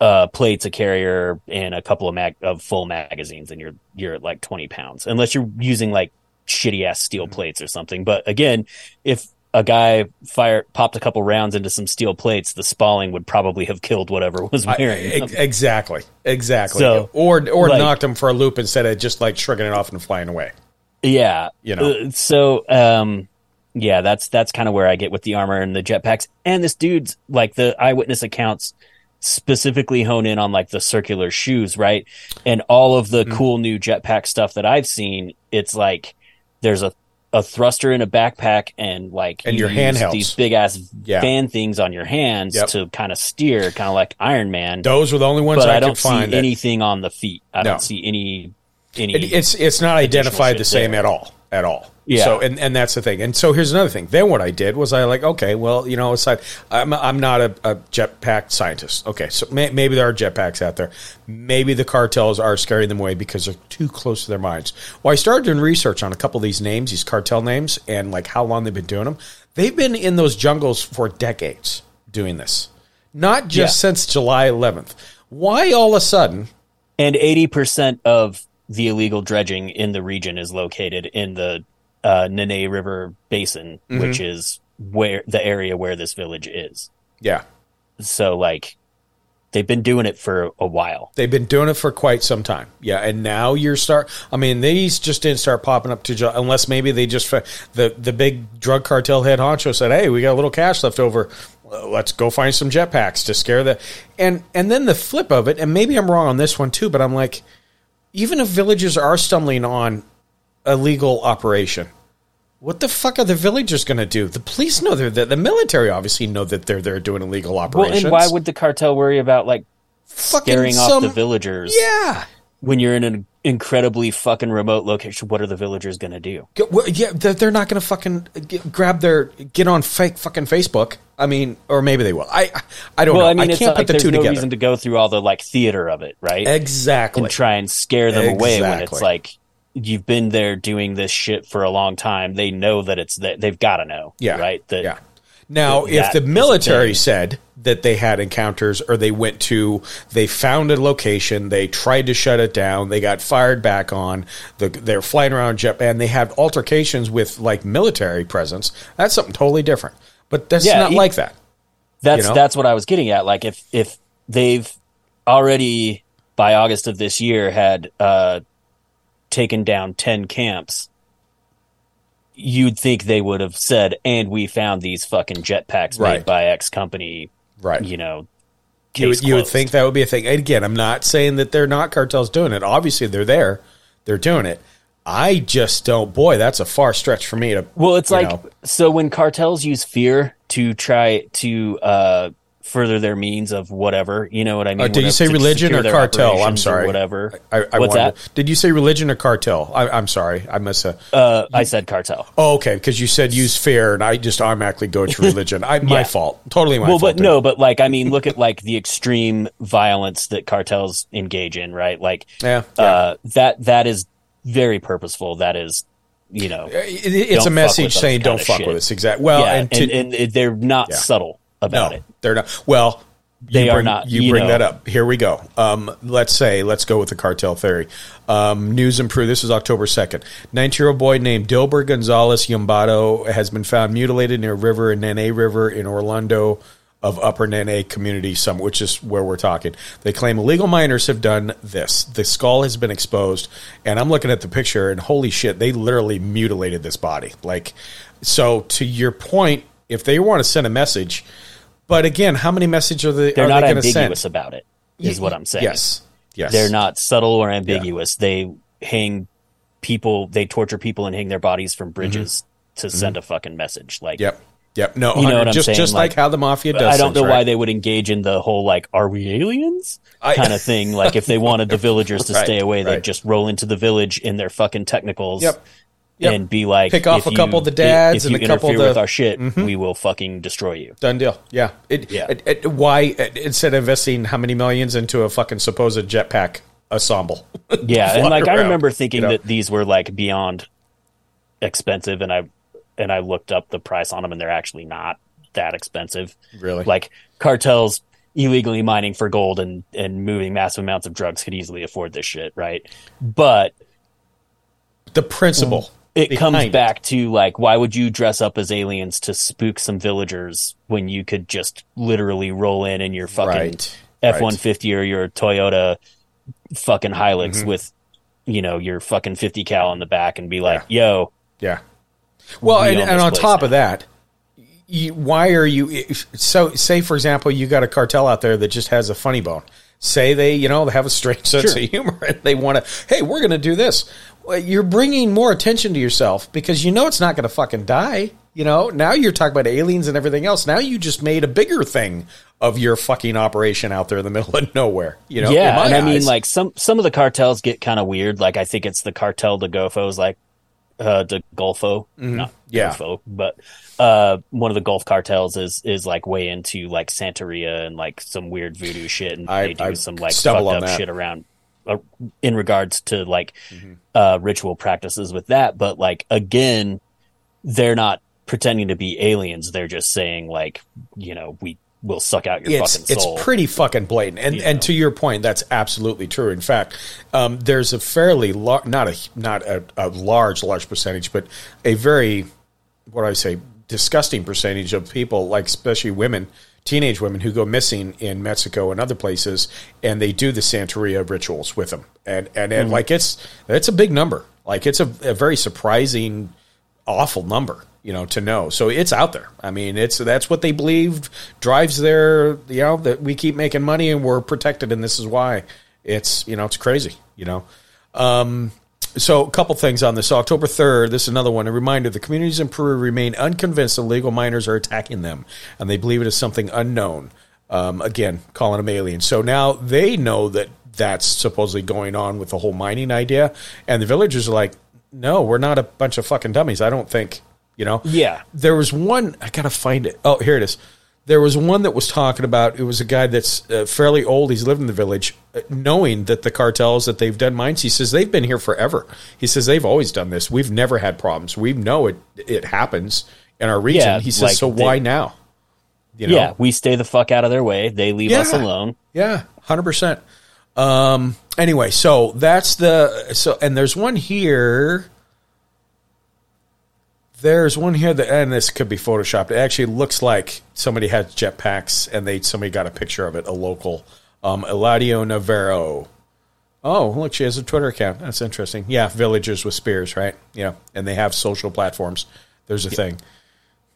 uh, plates, a carrier and a couple of mag of full magazines and you're, you're at like 20 pounds unless you're using like shitty ass steel Mm-hmm. plates or something. But again, if a guy fired, popped a couple rounds into some steel plates, the spalling would probably have killed whatever was I- wearing ex- exactly. Exactly. So, or or like- knocked him for a loop instead of just like shrugging it off and flying away. Yeah, You know. Uh, so, um, yeah, that's that's kind of where I get with the armor and the jetpacks. And this dude's like the eyewitness accounts specifically hone in on like the circular shoes, right? And all of Mm-hmm. the cool new jetpack stuff that I've seen, it's like there's a a thruster in a backpack and like And you your use handhelds. these big ass Yeah. fan things on your hands Yep. to kind of steer, kind of like Iron Man. Those were the only ones but I, I, don't could find. see that- anything on the feet. I No. don't see any any. It, it's it's not identified the same there. at all at all. Yeah. So and, and that's the thing. And so here's another thing. Then what I did was I like okay, well you know like I'm I'm not a, a jetpack scientist. Okay, so may, maybe there are jetpacks out there. Maybe the cartels are scaring them away because they're too close to their minds. Well, I started doing research on a couple of these names, these cartel names, and like how long they've been doing them. They've been in those jungles for decades doing this, not just Yeah. since July 11th. Why all of a sudden? and 80% of the illegal dredging in the region is located in the uh, Nanay River Basin, Mm-hmm. which is where the area where this village is. Yeah, So, like, they've been doing it for a while. They've been doing it for quite some time. Yeah, and now you're start. I mean, these just didn't start popping up to unless maybe they just the the big drug cartel head honcho said, "Hey, we got a little cash left over. Let's go find some jetpacks to scare the." And and then the flip of it, and maybe I'm wrong on this one too, but I'm like, even if villagers are stumbling on a legal operation. What the fuck are the villagers going to do? The police know they're there. The military obviously know that they're there doing illegal Well, and why would the cartel worry about, like, Fucking scaring off the villagers Yeah. when you're in an incredibly fucking remote location? What are the villagers going to do? Well, Yeah, they're not going to fucking grab their get on fake fucking Facebook. I mean, or maybe they will. I I don't Well, know. I mean, I can't put like the there's two no together. reason to go through all the, like, theater of it, right? exactly. and try and scare them away when it's like you've been there doing this shit for a long time. They know that it's that they've got to know, yeah. right? That yeah. Now, if the military said that they had encounters or they went to, they found a location, they tried to shut it down, they got fired back on, the, they're flying around jet, and they have altercations with like military presence, that's something totally different. But that's Yeah, not like that. that's you know? that's what I was getting at. Like if if they've already by August of this year had uh, taken down ten camps. You'd think they would have said, "And we found these fucking jetpacks Right. made by X company." Right. You know, you would, you would think that would be a thing. And again, I'm not saying that they're not cartels doing it. Obviously, they're there, they're doing it. I just don't. Boy, that's a far stretch for me to. Well, it's like know. so when cartels use fear to try to uh, further their means of whatever, you know what I mean? Uh, did you say religion or cartel? I'm sorry. whatever. I, I What's wanted- that? Did you say religion or cartel? I, I'm sorry, I must have. Uh, I said cartel. Oh, okay, because you said use fear, and I just automatically go to *laughs* religion. I, my fault. Totally my well, fault. Well, but no, but like I mean, look at like the extreme violence that cartels engage in, right? Like, Yeah, yeah. uh, that that is very purposeful. That is, you know, it's a message saying "Don't fuck with us." Exactly. Well, yeah, and, and, and, they're not Yeah. subtle about no, it. they're not. Well, They you are bring, not, You, you bring know. that up. Here we go. Um, let's say let's go with the cartel theory. Um, news and proof. This is October second. Nineteen-year-old boy named Dilber Gonzalez Yambato has been found mutilated near a river in Nanay River in Ollanta of Upper Nanay Community, some which is where we're talking. They claim illegal miners have done this. The skull has been exposed, and I'm looking at the picture, and holy shit, they literally mutilated this body. Like, so to your point, if they want to send a message, but again, how many messages are they? They're are not they going to send? ambiguous about it. Is what I'm saying. Yes, yes, they're not subtle or ambiguous. They hang people, they torture people and hang their bodies from bridges to send a fucking message. Like, Mm-hmm. Yep, yep. No, You know what I'm just saying? just like, Like, how the mafia does. I don't know why they would engage in the whole like, are we aliens? I- kind of thing. Like if they wanted the *laughs* villagers to Right, stay away, right. they'd just roll into the village in their fucking technicals. Yep. Yep. And be like, Pick off if a couple you- of the dads if and you a couple of the- with our shit, mm-hmm. we will fucking destroy you. Done deal. Yeah. It, Yeah. It, it- why instead of investing how many millions into a fucking supposed jetpack ensemble? *laughs* Yeah, and like I remember thinking you know? that these were like beyond expensive, and I and I looked up the price on them, and they're actually not that expensive. Really? like cartels illegally mining for gold and and moving massive amounts of drugs could easily afford this shit, right? But the principle. It comes back to like, why would you dress up as aliens to spook some villagers when you could just literally roll in in your fucking Right, F one fifty or your Toyota fucking Hilux Mm-hmm. with you know your fucking fifty cal in the back and be like, "Yo, Yeah. Well, We and, and on top now. of that, you, why are you so? Say for example, you got a cartel out there that just has a funny bone. Say they, you know, they have a strange *laughs* sense Sure. of humor and they want to. Hey, we're going to do this. You're bringing more attention to yourself because you know it's not going to fucking die. You know, now you're talking about aliens and everything else. Now you just made a bigger thing of your fucking operation out there in the *laughs* middle of nowhere. You know, yeah." And I mean, like some some of the cartels get kind of weird. Like I think it's the cartel de Gofos, like uh, de Golfo, not Mm-hmm. Yeah. Golfo, but uh, one of the Gulf cartels is is like way into like Santeria and like some weird voodoo shit, and I- they do I some like fucked up that. shit around uh, in regards to like Mm-hmm. uh, ritual practices with that. But like again, they're not pretending to be aliens. They're just saying like, you know, we will suck out your it's fucking soul. it's pretty fucking blatant. And You and know. to your point, that's absolutely true. In fact, um, there's a fairly not a not a, a large large percentage, but a very what do I say disgusting percentage of people, like especially women, teenage women who go missing in Mexico and other places, and they do the Santeria rituals with them, and and, Mm-hmm. and like it's it's a big number. Like it's a, a very surprising awful number, you know, to know. So it's out there. I mean, it's that's what they believe drives their, you know, that we keep making money and we're protected, and this is why. It's you know, it's crazy, you know. Um, so a couple things on this. October third, this is another one. A reminder: the communities in Peru remain unconvinced illegal miners are attacking them, and they believe it is something unknown. Um, again, calling them aliens. So now they know that that's supposedly going on with the whole mining idea, and the villagers are like, "No, we're not a bunch of fucking dummies." I don't think, you know. Yeah. There was one. I gotta find it. Oh, here it is. There was one that was talking about. It was a guy that's uh, fairly old. He's lived in the village, uh, knowing that the cartels that they've done mines. He says they've been here forever. He says they've always done this. We've never had problems. We know it. It happens in our region. Yeah, he says. like so they- why now? You know? yeah, we stay the fuck out of their way. They leave us alone. Yeah, hundred percent. Um. Anyway, so that's the so, and there's one here. There's one here that, and this could be photoshopped. It actually looks like somebody had jetpacks, and they somebody got a picture of it. A local, um, Eladio Navarro. Oh, look, she has a Twitter account. That's interesting. Yeah, villagers with spears, right? Yeah, and they have social platforms. There's a thing.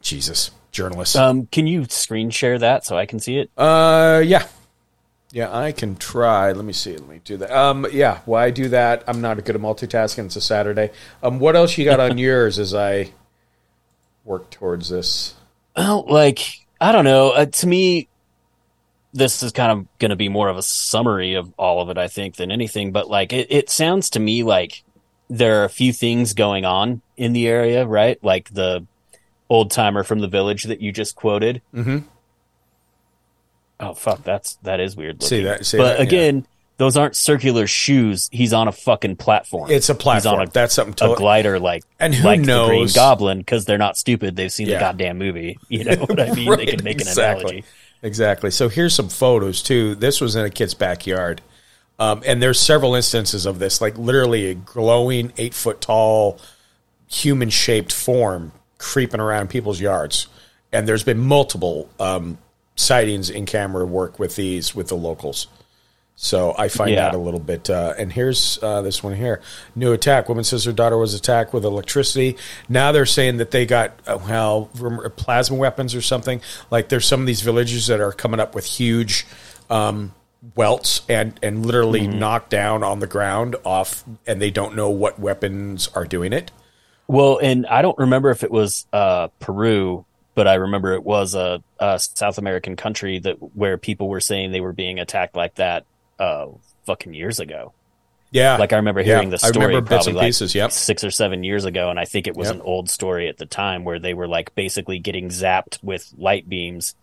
Jesus, journalists. Um, can you screen share that so I can see it? Uh, yeah, Yeah, I can try. Let me see. Let me do that. Um, yeah, why I do that? I'm not good at multitasking. It's a Saturday. Um, what else you got on *laughs* yours as I work towards this? Well, like I don't know. Uh, to me, this is kind of going to be more of a summary of all of it, I think, than anything. But like, it, it sounds to me like there are a few things going on in the area, right? Like the old timer from the village that you just quoted. Mm-hmm. Oh fuck, that's that is weird. Looking. See that- see but that, again, those aren't circular shoes. He's on a fucking platform. It's a platform. He's on a, That's something to a glider, like And who like the Green? Goblin, because they're not stupid. They've seen Yeah. the goddamn movie. *laughs* You know what I *laughs* mean? they can make an exactly. analogy. Exactly. So here's some photos too. This was in a kid's backyard, um, and there's several instances of this, like literally a glowing eight foot tall human shaped form creeping around people's yards. And there's been multiple um, sightings in camera work with these with the locals. So I find Yeah. that a little bit. Uh, and here's uh, this one here: new attack. Woman says her daughter was attacked with electricity. Now they're saying that they got uh, well plasma weapons or something. Like there's some of these villages that are coming up with huge um, welts and and literally knocked down on the ground off, and they don't know what weapons are doing it. Well, and I don't remember if it was uh, Peru, but I remember it was a, a South American country that where people were saying they were being attacked like that uh, fucking years ago. Yeah, Like I remember Yeah, hearing the I story remember bits probably and like pieces. Yep. six or seven years ago, and I think it was Yep. an old story at the time where they were like basically getting zapped with light beams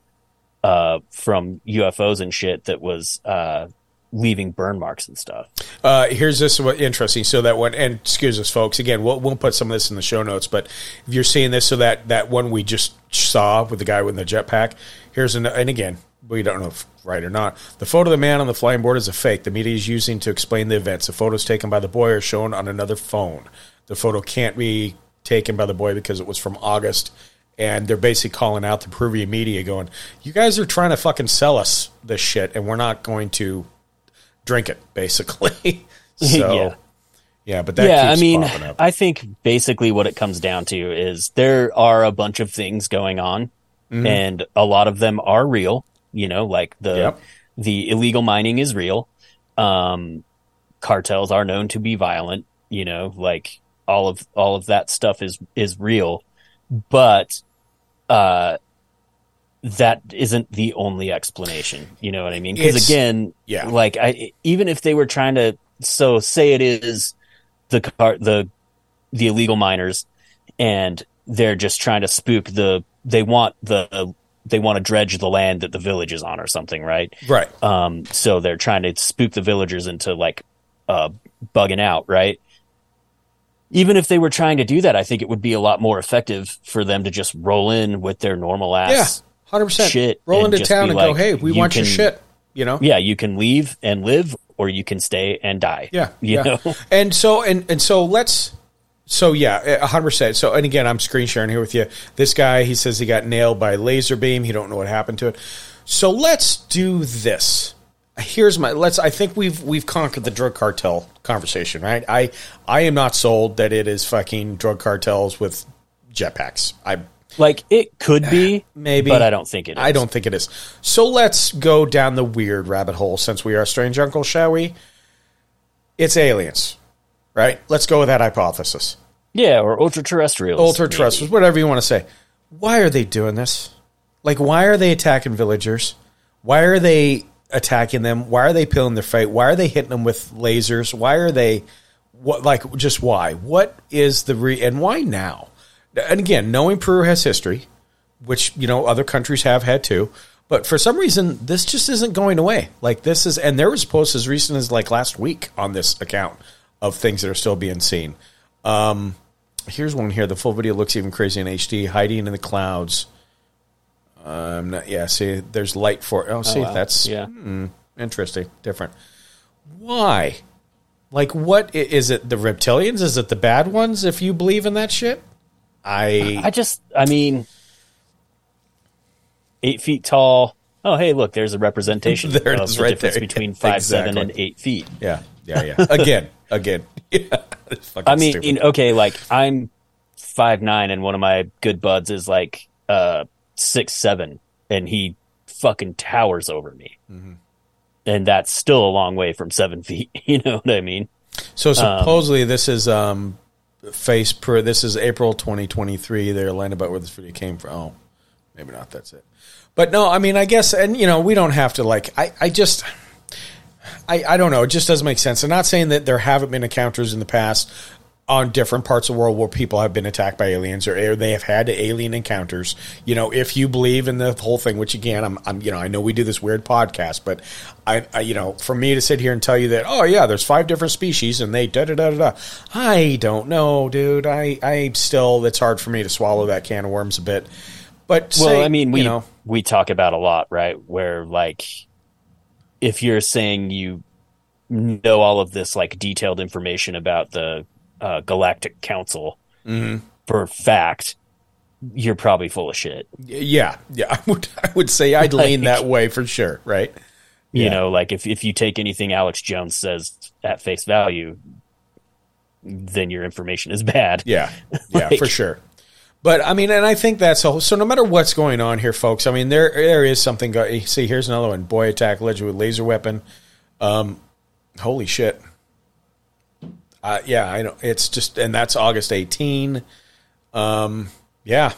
uh, from UFOs and shit that was uh, leaving burn marks and stuff. Uh, here's this what interesting. So that one, and excuse us, folks. Again, we'll we'll put some of this in the show notes. But if you're seeing this, so that that one we just saw with the guy with the jetpack. Here's an, and again, we don't know if right or not. The photo of the man on the flying board is a fake. The media is using to explain the events. The photos taken by the boy are shown on another phone. The photo can't be taken by the boy because it was from August. And they're basically calling out the Peruvian media, going, "You guys are trying to fucking sell us this shit, and we're not going to drink it, *laughs* basically." *laughs* so, Yeah. yeah. but that yeah, I mean, popping up. I think basically what it comes down to is there are a bunch of things going on, Mm-hmm. and a lot of them are real. You know, like the Yep. the illegal mining is real. Um, cartels are known to be violent. You know, like all of all of that stuff is is real, but uh, that isn't the only explanation. You know what I mean? Because again, yeah. like I even if they were trying to so say it is the car the the illegal miners and they're just trying to spook the they want the they want to dredge the land that the village is on or something right right. um so they're trying to spook the villagers into like uh bugging out right even if they were trying to do that i think it would be a lot more effective for them to just roll in with their normal ass. yeah, hundred percent. shit Roll into town and go, "Hey, we you want your shit." You know? yeah you can leave and live or you can stay and die Yeah, you yeah. know And so and and so let's so yeah, hundred percent. So and again, I'm screen sharing here with you. This guy, he says he got nailed by a laser beam. He don't know what happened to it. So let's do this. Here's my let's. I think we've we've conquered the drug cartel conversation, right? I I am not sold that it is fucking drug cartels with jetpacks. I like it could be *sighs* Maybe. but i don't think it is I don't think it is. So let's go down the weird rabbit hole since we are strange uncle, shall we? It's aliens, right? Let's go with that hypothesis. Yeah, or ultra terrestrials. Ultra terrestrials, whatever you want to say. Why are they doing this? Like, why are they attacking villagers? Why are they attacking them? Why are they peeling their fight? Why are they hitting them with lasers? Why are they, what, like, just why? What is the re, and why now? And again, knowing Peru has history, which, you know, other countries have had too. But for some reason, this just isn't going away. Like, this is, and there was posts as recent as like last week on this account of things that are still being seen. Um, here's one here. The full video looks even crazy in HD. Hiding in the clouds. Um, not, yeah. See, there's light for. Oh, see, wow. that's Yeah. hmm, interesting, different. Why? Like, what is it? The reptilians? Is it the bad ones? If you believe in that shit, I. I just, I mean, eight feet tall. Oh, hey, look, there's a representation *laughs* There it of is the right difference there. between five seven and eight feet. yeah, yeah, yeah. again, again. *laughs* Yeah, I mean, stupid. okay, like I'm five nine, and one of my good buds is like uh six seven, and he fucking towers over me. Mm-hmm. and that's still a long way from seven *laughs* feet. You know what I mean? So supposedly this is um, face per. This is April 2023. They're lying about where this video came from. Oh, maybe not. That's it. But no, I mean, I guess, and you know, we don't have to like. I, I just, I, I don't know. It just doesn't make sense. I'm not saying that there haven't been encounters in the past on different parts of the world where people have been attacked by aliens or, or they have had alien encounters. You know, if you believe in the whole thing, which again, I'm, I'm you know, I know we do this weird podcast, but I, I, you know, for me to sit here and tell you that, oh yeah, there's five different species and they da da da da da, I don't know, dude. I, I still, it's hard for me to swallow that can of worms a bit. But Well, say, I mean, we you know, we talk about a lot, right? Where like, if you're saying you know all of this like detailed information about the uh, Galactic Council Mm-hmm. for fact, you're probably full of shit. yeah, yeah, *laughs* I would, I would say I'd lean that way for sure, right? You Yeah. know, like if if you take anything Alex Jones says at face value, then your information is bad. Yeah, yeah, *laughs* Like- for sure. But I mean, and I think that's a, so. No matter what's going on here, folks. I mean, there there is something. Go, see, here's another one: boy attack alleged with laser weapon. Um, holy shit. Uh, yeah, I know. It's just, and that's August 18. Um, yeah,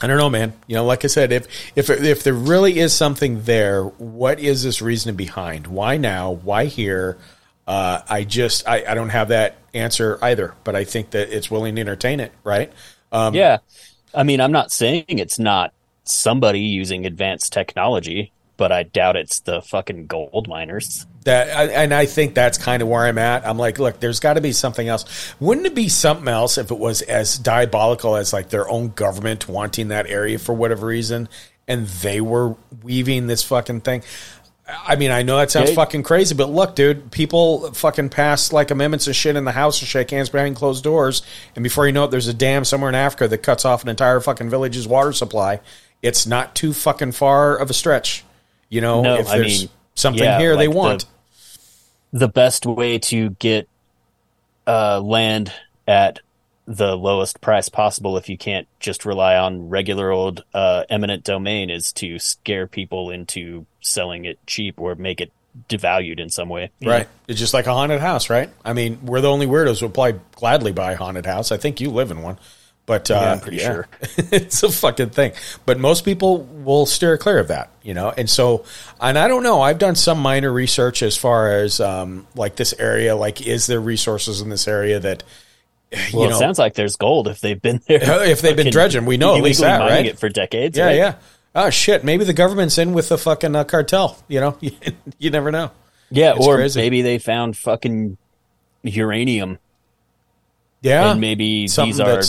I don't know, man. You know, like I said, if if if there really is something there, what is this reason behind? Why now? Why here? Uh, I just I, I don't have that answer either, but I think that it's willing to entertain it, right? Um, Yeah. I mean, I'm not saying it's not somebody using advanced technology, but I doubt it's the fucking gold miners. That I- and I think that's kind of where I'm at. I'm like, look, there's got to be something else. Wouldn't it be something else if it was as diabolical as like their own government wanting that area for whatever reason, and they were weaving this fucking thing? I mean, I know that sounds Yeah. fucking crazy, but look, dude, people fucking pass like amendments and shit in the house and shake hands behind closed doors, and before you know it, there's a dam somewhere in Africa that cuts off an entire fucking village's water supply. It's not too fucking far of a stretch, you know. No, if I there's mean, something yeah, here they like the- want. The best way to get uh, land at the lowest price possible, if you can't just rely on regular old uh, eminent domain, is to scare people into selling it cheap or make it devalued in some way. you Right. It's just like a haunted house, right? I mean, we're the only weirdos who will probably gladly buy a haunted house. I think you live in one. But uh, Yeah, I'm pretty sure. *laughs* it's a fucking thing. But most people will steer clear of that, you know? And so, and I don't know, I've done some minor research as far as um, like this area, like, is there resources in this area that, Well, you know, it sounds like there's gold if they've been there. if they've been *laughs* dredging, we know at least illegally that, right? it for decades. yeah, right? yeah. Oh, shit. Maybe the government's in with the fucking uh, cartel, you know? *laughs* you never know. Yeah, It's or crazy. maybe they found fucking uranium, Yeah. and maybe Something these are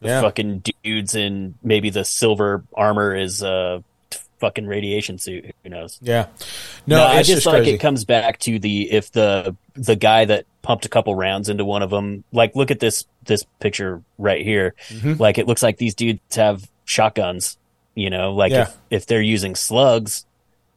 the yeah. fucking dudes, and maybe the silver armor is a fucking radiation suit. Who knows? Yeah. No, No, I just, just like crazy. it comes back to the if the the guy that pumped a couple rounds into one of them. Like, look at this this picture right here. Mm-hmm. Like, it looks like these dudes have shotguns. You know, like Yeah. if if they're using slugs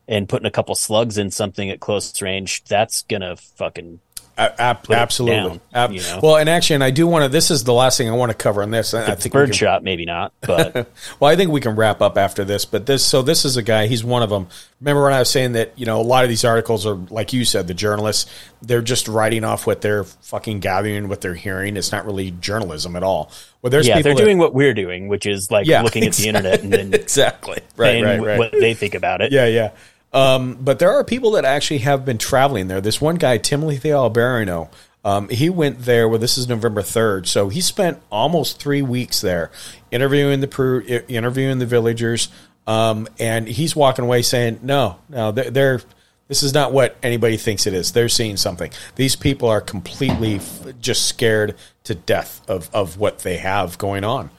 and putting a couple slugs in something at close range, that's gonna fucking ab- absolutely. down, you know? Well, and actually, and I do want to. This is the last thing I want to cover on this. I think bird can, shot. Maybe not, but *laughs* Well, I think we can wrap up after this. But this, so this is a guy. He's one of them. Remember when I was saying that you know a lot of these articles are like you said, the journalists they're just writing off what they're fucking gathering, what they're hearing. It's not really journalism at all. Well, there's yeah, they're that- doing what we're doing, which is like Yeah, looking at the *laughs* internet and then exactly right, right, right. what they think about it. Yeah, yeah. Um, but there are people that actually have been traveling there. This one guy, Timothy Alberino, um, he went there. Well, this is November third, so he spent almost three weeks there, interviewing the interviewing the villagers, um, and he's walking away saying, "No, no, they're, they're this is not what anybody thinks it is. They're seeing something. These people are completely f- just scared to death of of what they have going on."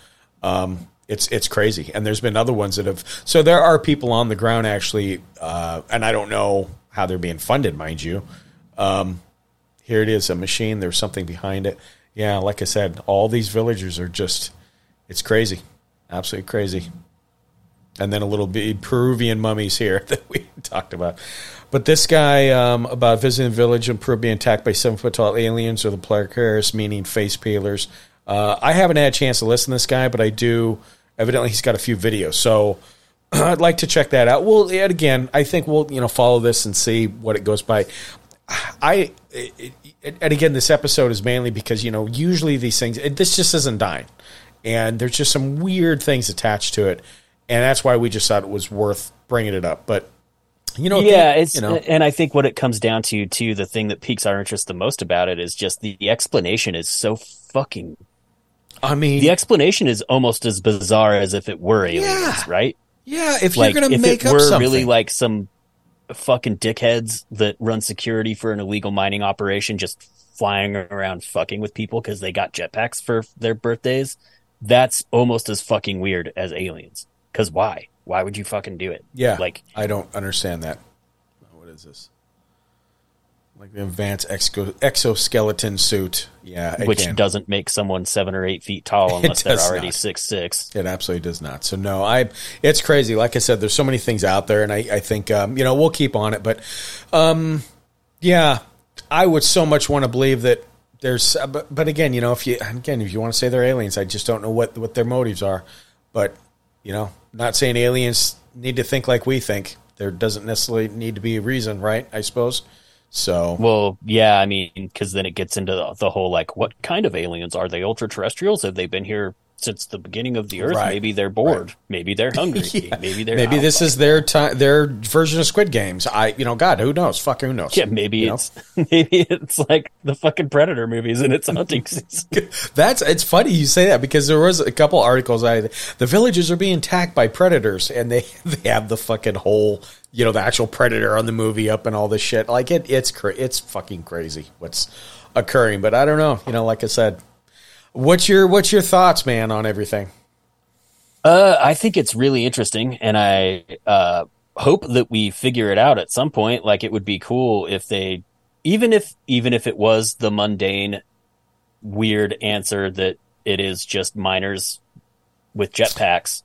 Um, it's it's crazy, and there's been other ones that have. So there are people on the ground actually, uh, and I don't know how they're being funded, mind you. Um, here it is, a machine. There's something behind it. Yeah, like I said, all these villagers are just. It's crazy, absolutely crazy. And then a little bit Peruvian mummies here *laughs* that we talked about. But this guy um, about visiting village in Peru being attacked by seven foot tall aliens or the pelacaras, meaning face peelers. Uh, I haven't had a chance to listen to this guy, but I do. Evidently, he's got a few videos. So *clears throat* I'd like to check that out. Well, yet again, I think we'll you know follow this and see what it goes by. I it, it, and again, this episode is mainly because you know usually these things it, this just isn't dying, and there's just some weird things attached to it, and that's why we just thought it was worth bringing it up. But you know, yeah, the- it's you know, and I think what it comes down to too, the thing that piques our interest the most about it is just the, the explanation is so fucking. I mean, The explanation is almost as bizarre as if it were aliens, Yeah. right? yeah, if like you're gonna if make it up were something, really like some fucking dickheads that run security for an illegal mining operation, just flying around fucking with people because they got jetpacks for their birthdays. That's almost as fucking weird as aliens. Because why? Why would you fucking do it? yeah, like I don't understand that. What is this? Like the advanced exo- exoskeleton suit. Yeah, which again. doesn't make someone seven or eight feet tall *laughs* unless they're already not. six six. It absolutely does not. So no, I it's crazy. Like I said, there's so many things out there, and I, I think um, you know we'll keep on it. But um, yeah, I would so much want to believe that there's. uh, But, but again, you know, if you again if you want to say they're aliens, I just don't know what what their motives are. But you know, not saying aliens need to think like we think. There doesn't necessarily need to be a reason, right? I suppose. So Well, yeah, I mean, because then it gets into the, the whole like, what kind of aliens are they? Ultra terrestrials? Have they been here since the beginning of the Earth? Right. Maybe they're bored. Maybe they're *laughs* hungry. Yeah. Maybe they're maybe this is their time, their version of Squid Games. I, you know, God, who knows? Fuck, who knows? Yeah, maybe You know? it's *laughs* maybe it's like the fucking Predator movies and it's hunting *laughs* season. That's it's funny you say that because there was a couple articles I the villages are being attacked by predators and they they have the fucking whole you know the actual predator on the movie up and all this shit like it it's cra- it's fucking crazy what's occurring but I don't know you know like I said what's your what's your thoughts man on everything Uh, I think it's really interesting, and I uh, hope that we figure it out at some point. Like, it would be cool if they, even if even if it was the mundane, weird answer that it is just miners with jetpacks,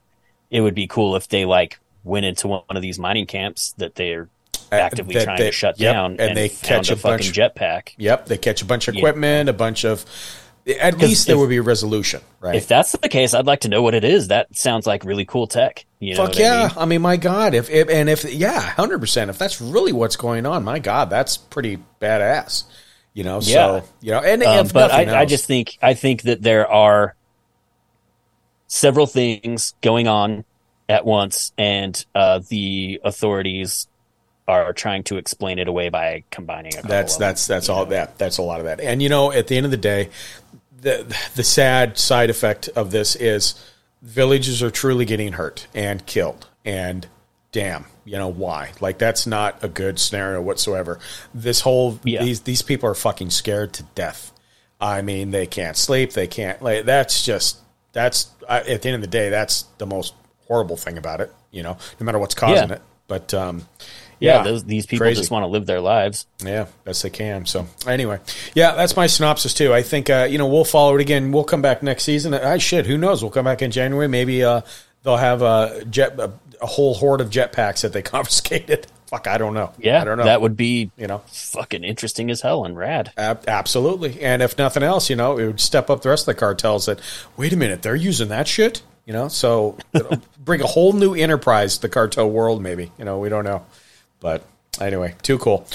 it would be cool if they like went into one of these mining camps that they're actively Uh, that trying to shut yep, down, and and, they catch a, a bunch- fucking jetpack. yep they catch a bunch of Yeah. equipment a bunch of at least there if- would be a resolution right If that's the case, I'd like to know what it is. That sounds like really cool tech. You know Fuck what I yeah! mean? I mean? my God, if, if and if yeah, hundred percent. If that's really what's going on, my God, that's pretty badass. You know, Yeah. so you know, and Um, but I, I just think I think that there are several things going on at once, and uh, the authorities are trying to explain it away by combining a that's that's that's all know? that that's a lot of that. And you know, at the end of the day, the the sad side effect of this is villages are truly getting hurt and killed. And damn, you know why? Like that's not a good scenario whatsoever. This whole Yeah. these these people are fucking scared to death. I mean, they can't sleep. They can't like. That's just that's at the end of the day, that's the most horrible thing about it. You know, no matter what's causing Yeah. it. But um, Yeah, yeah, those, these people crazy. just want to live their lives. yeah, best they can. So anyway, yeah, that's my synopsis too. I think uh, you know we'll follow it again. We'll come back next season. I should. who knows? We'll come back in January. Maybe uh, they'll have a jet, a, a whole horde of jetpacks that they *laughs* confiscated. Fuck, I don't know. Yeah, I don't know. that would be you know fucking interesting as hell and rad. ab- absolutely. And if nothing else, you know, it would step up the rest of the cartels. That wait a minute, they're using that shit. You know, so *laughs* bring a whole new enterprise to the cartel world. Maybe you know we don't know, but anyway, too cool.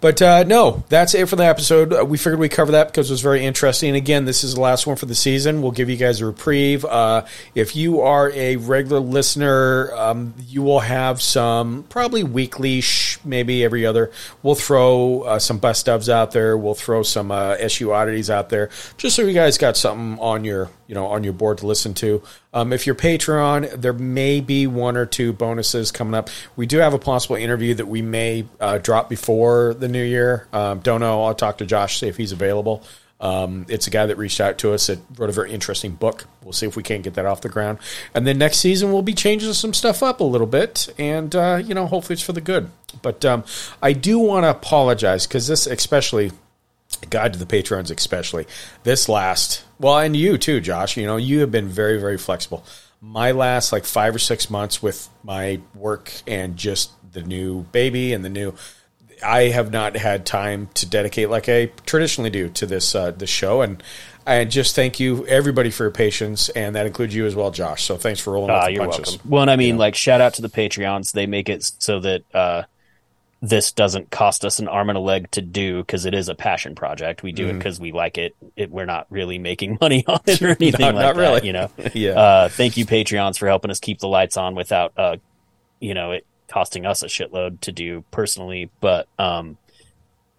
But uh, no, that's it for the episode. Uh, we figured we'd cover that because it was very interesting. Again, this is the last one for the season. We'll give you guys a reprieve. Uh, if you are a regular listener, um, you will have some probably weekly, maybe every other. We'll throw uh, some best ofs out there. We'll throw some uh, SU oddities out there, just so you guys got something on your you know on your board to listen to. Um, if you're Patreon, there may be one or two bonuses coming up. We do have a possible interview that we may uh, drop before the new year. Um, don't know. I'll talk to Josh see if he's available. Um, it's a guy that reached out to us that wrote a very interesting book. We'll see if we can't get that off the ground. And then next season we'll be changing some stuff up a little bit, and uh, you know hopefully it's for the good. But um, I do want to apologize because this, especially guide to the patrons especially this last well and you too josh you know you have been very very flexible my last like five or six months with my work and just the new baby and the new I have not had time to dedicate like I traditionally do to this uh, this show, and I just thank you everybody for your patience, and that includes you as well, Josh. So thanks for rolling Ah, with the you're punches. welcome. Well, and I mean, like, shout out to the Patreons. They make it so that uh, this doesn't cost us an arm and a leg to do because it is a passion project. We do Mm-hmm. it because we like it. it. We're not really making *laughs* money on it or *laughs* anything Not- like not that. really. You know. *laughs* Yeah. Uh, thank you, Patreons, for helping us keep the lights on without, uh, you know, it costing us a shitload to do personally. But, um,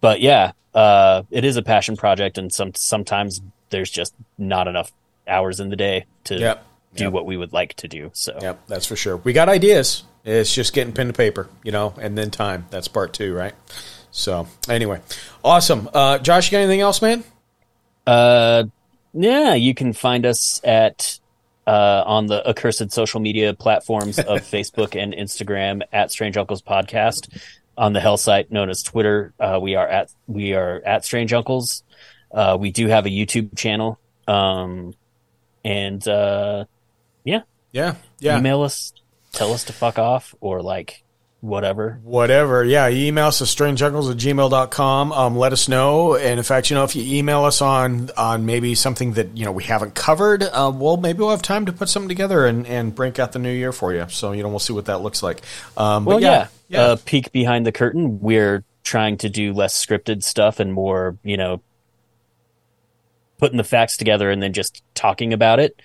but yeah, uh, it is a passion project, and some sometimes there's just not enough hours in the day to Yep. do Yep. what we would like to do. So Yep, that's for sure. We got ideas. It's just getting pen to paper, you know, and then time. That's part two, right? So anyway, awesome. Uh, Josh, you got anything else, man? Uh, yeah, you can find us at uh, on the accursed social media platforms of *laughs* Facebook and Instagram at Strange Uncles Podcast. On the Hell site known as Twitter, uh, we are at we are at Strange Uncles. Uh, we do have a YouTube channel, um, and uh, yeah, Yeah, yeah. email us, tell us to fuck off or like whatever. Whatever. Yeah, you email us at strangeuncles at gmail.com. Um, let us know. And in fact, you know, if you email us on on maybe something that, you know, we haven't covered, uh, well, maybe we'll have time to put something together and, and break out the new year for you. So, you know, we'll see what that looks like. Um, Well, but yeah. yeah. Yeah. Uh, peek behind the curtain. We're trying to do less scripted stuff and more, you know, putting the facts together and then just talking about it.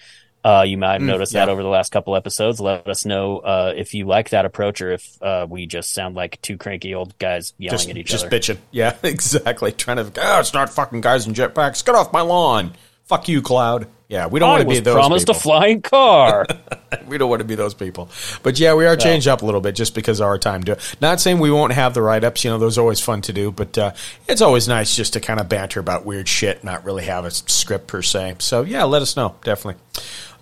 Uh, you might have noticed that Mm, yeah. over the last couple episodes. Let us know uh, if you like that approach or if uh, we just sound like two cranky old guys yelling just, at each just other. Just bitching. *laughs* Yeah, exactly. Trying to, oh, it's not fucking guys in jetpacks. Get off my lawn. Fuck you, Cloud. Yeah, we don't I want to be those promised people. a flying car. *laughs* we don't want to be those people. But yeah, we are changed up a little bit just because of our time. Do not saying we won't have the write ups. You know, those are always fun to do. But uh, it's always nice just to kind of banter about weird shit, not really have a script per se. So yeah, let us know definitely.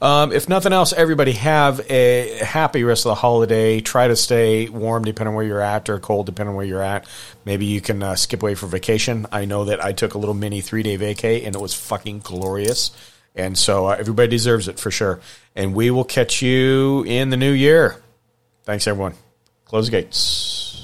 Um, if nothing else, everybody have a happy rest of the holiday. Try to stay warm depending on where you're at, or cold depending on where you're at. Maybe you can uh, skip away for vacation. I know that I took a little mini three day vacay and it was fucking glorious. And so uh, everybody deserves it for sure. And we will catch you in the new year. Thanks, everyone. Close the gates.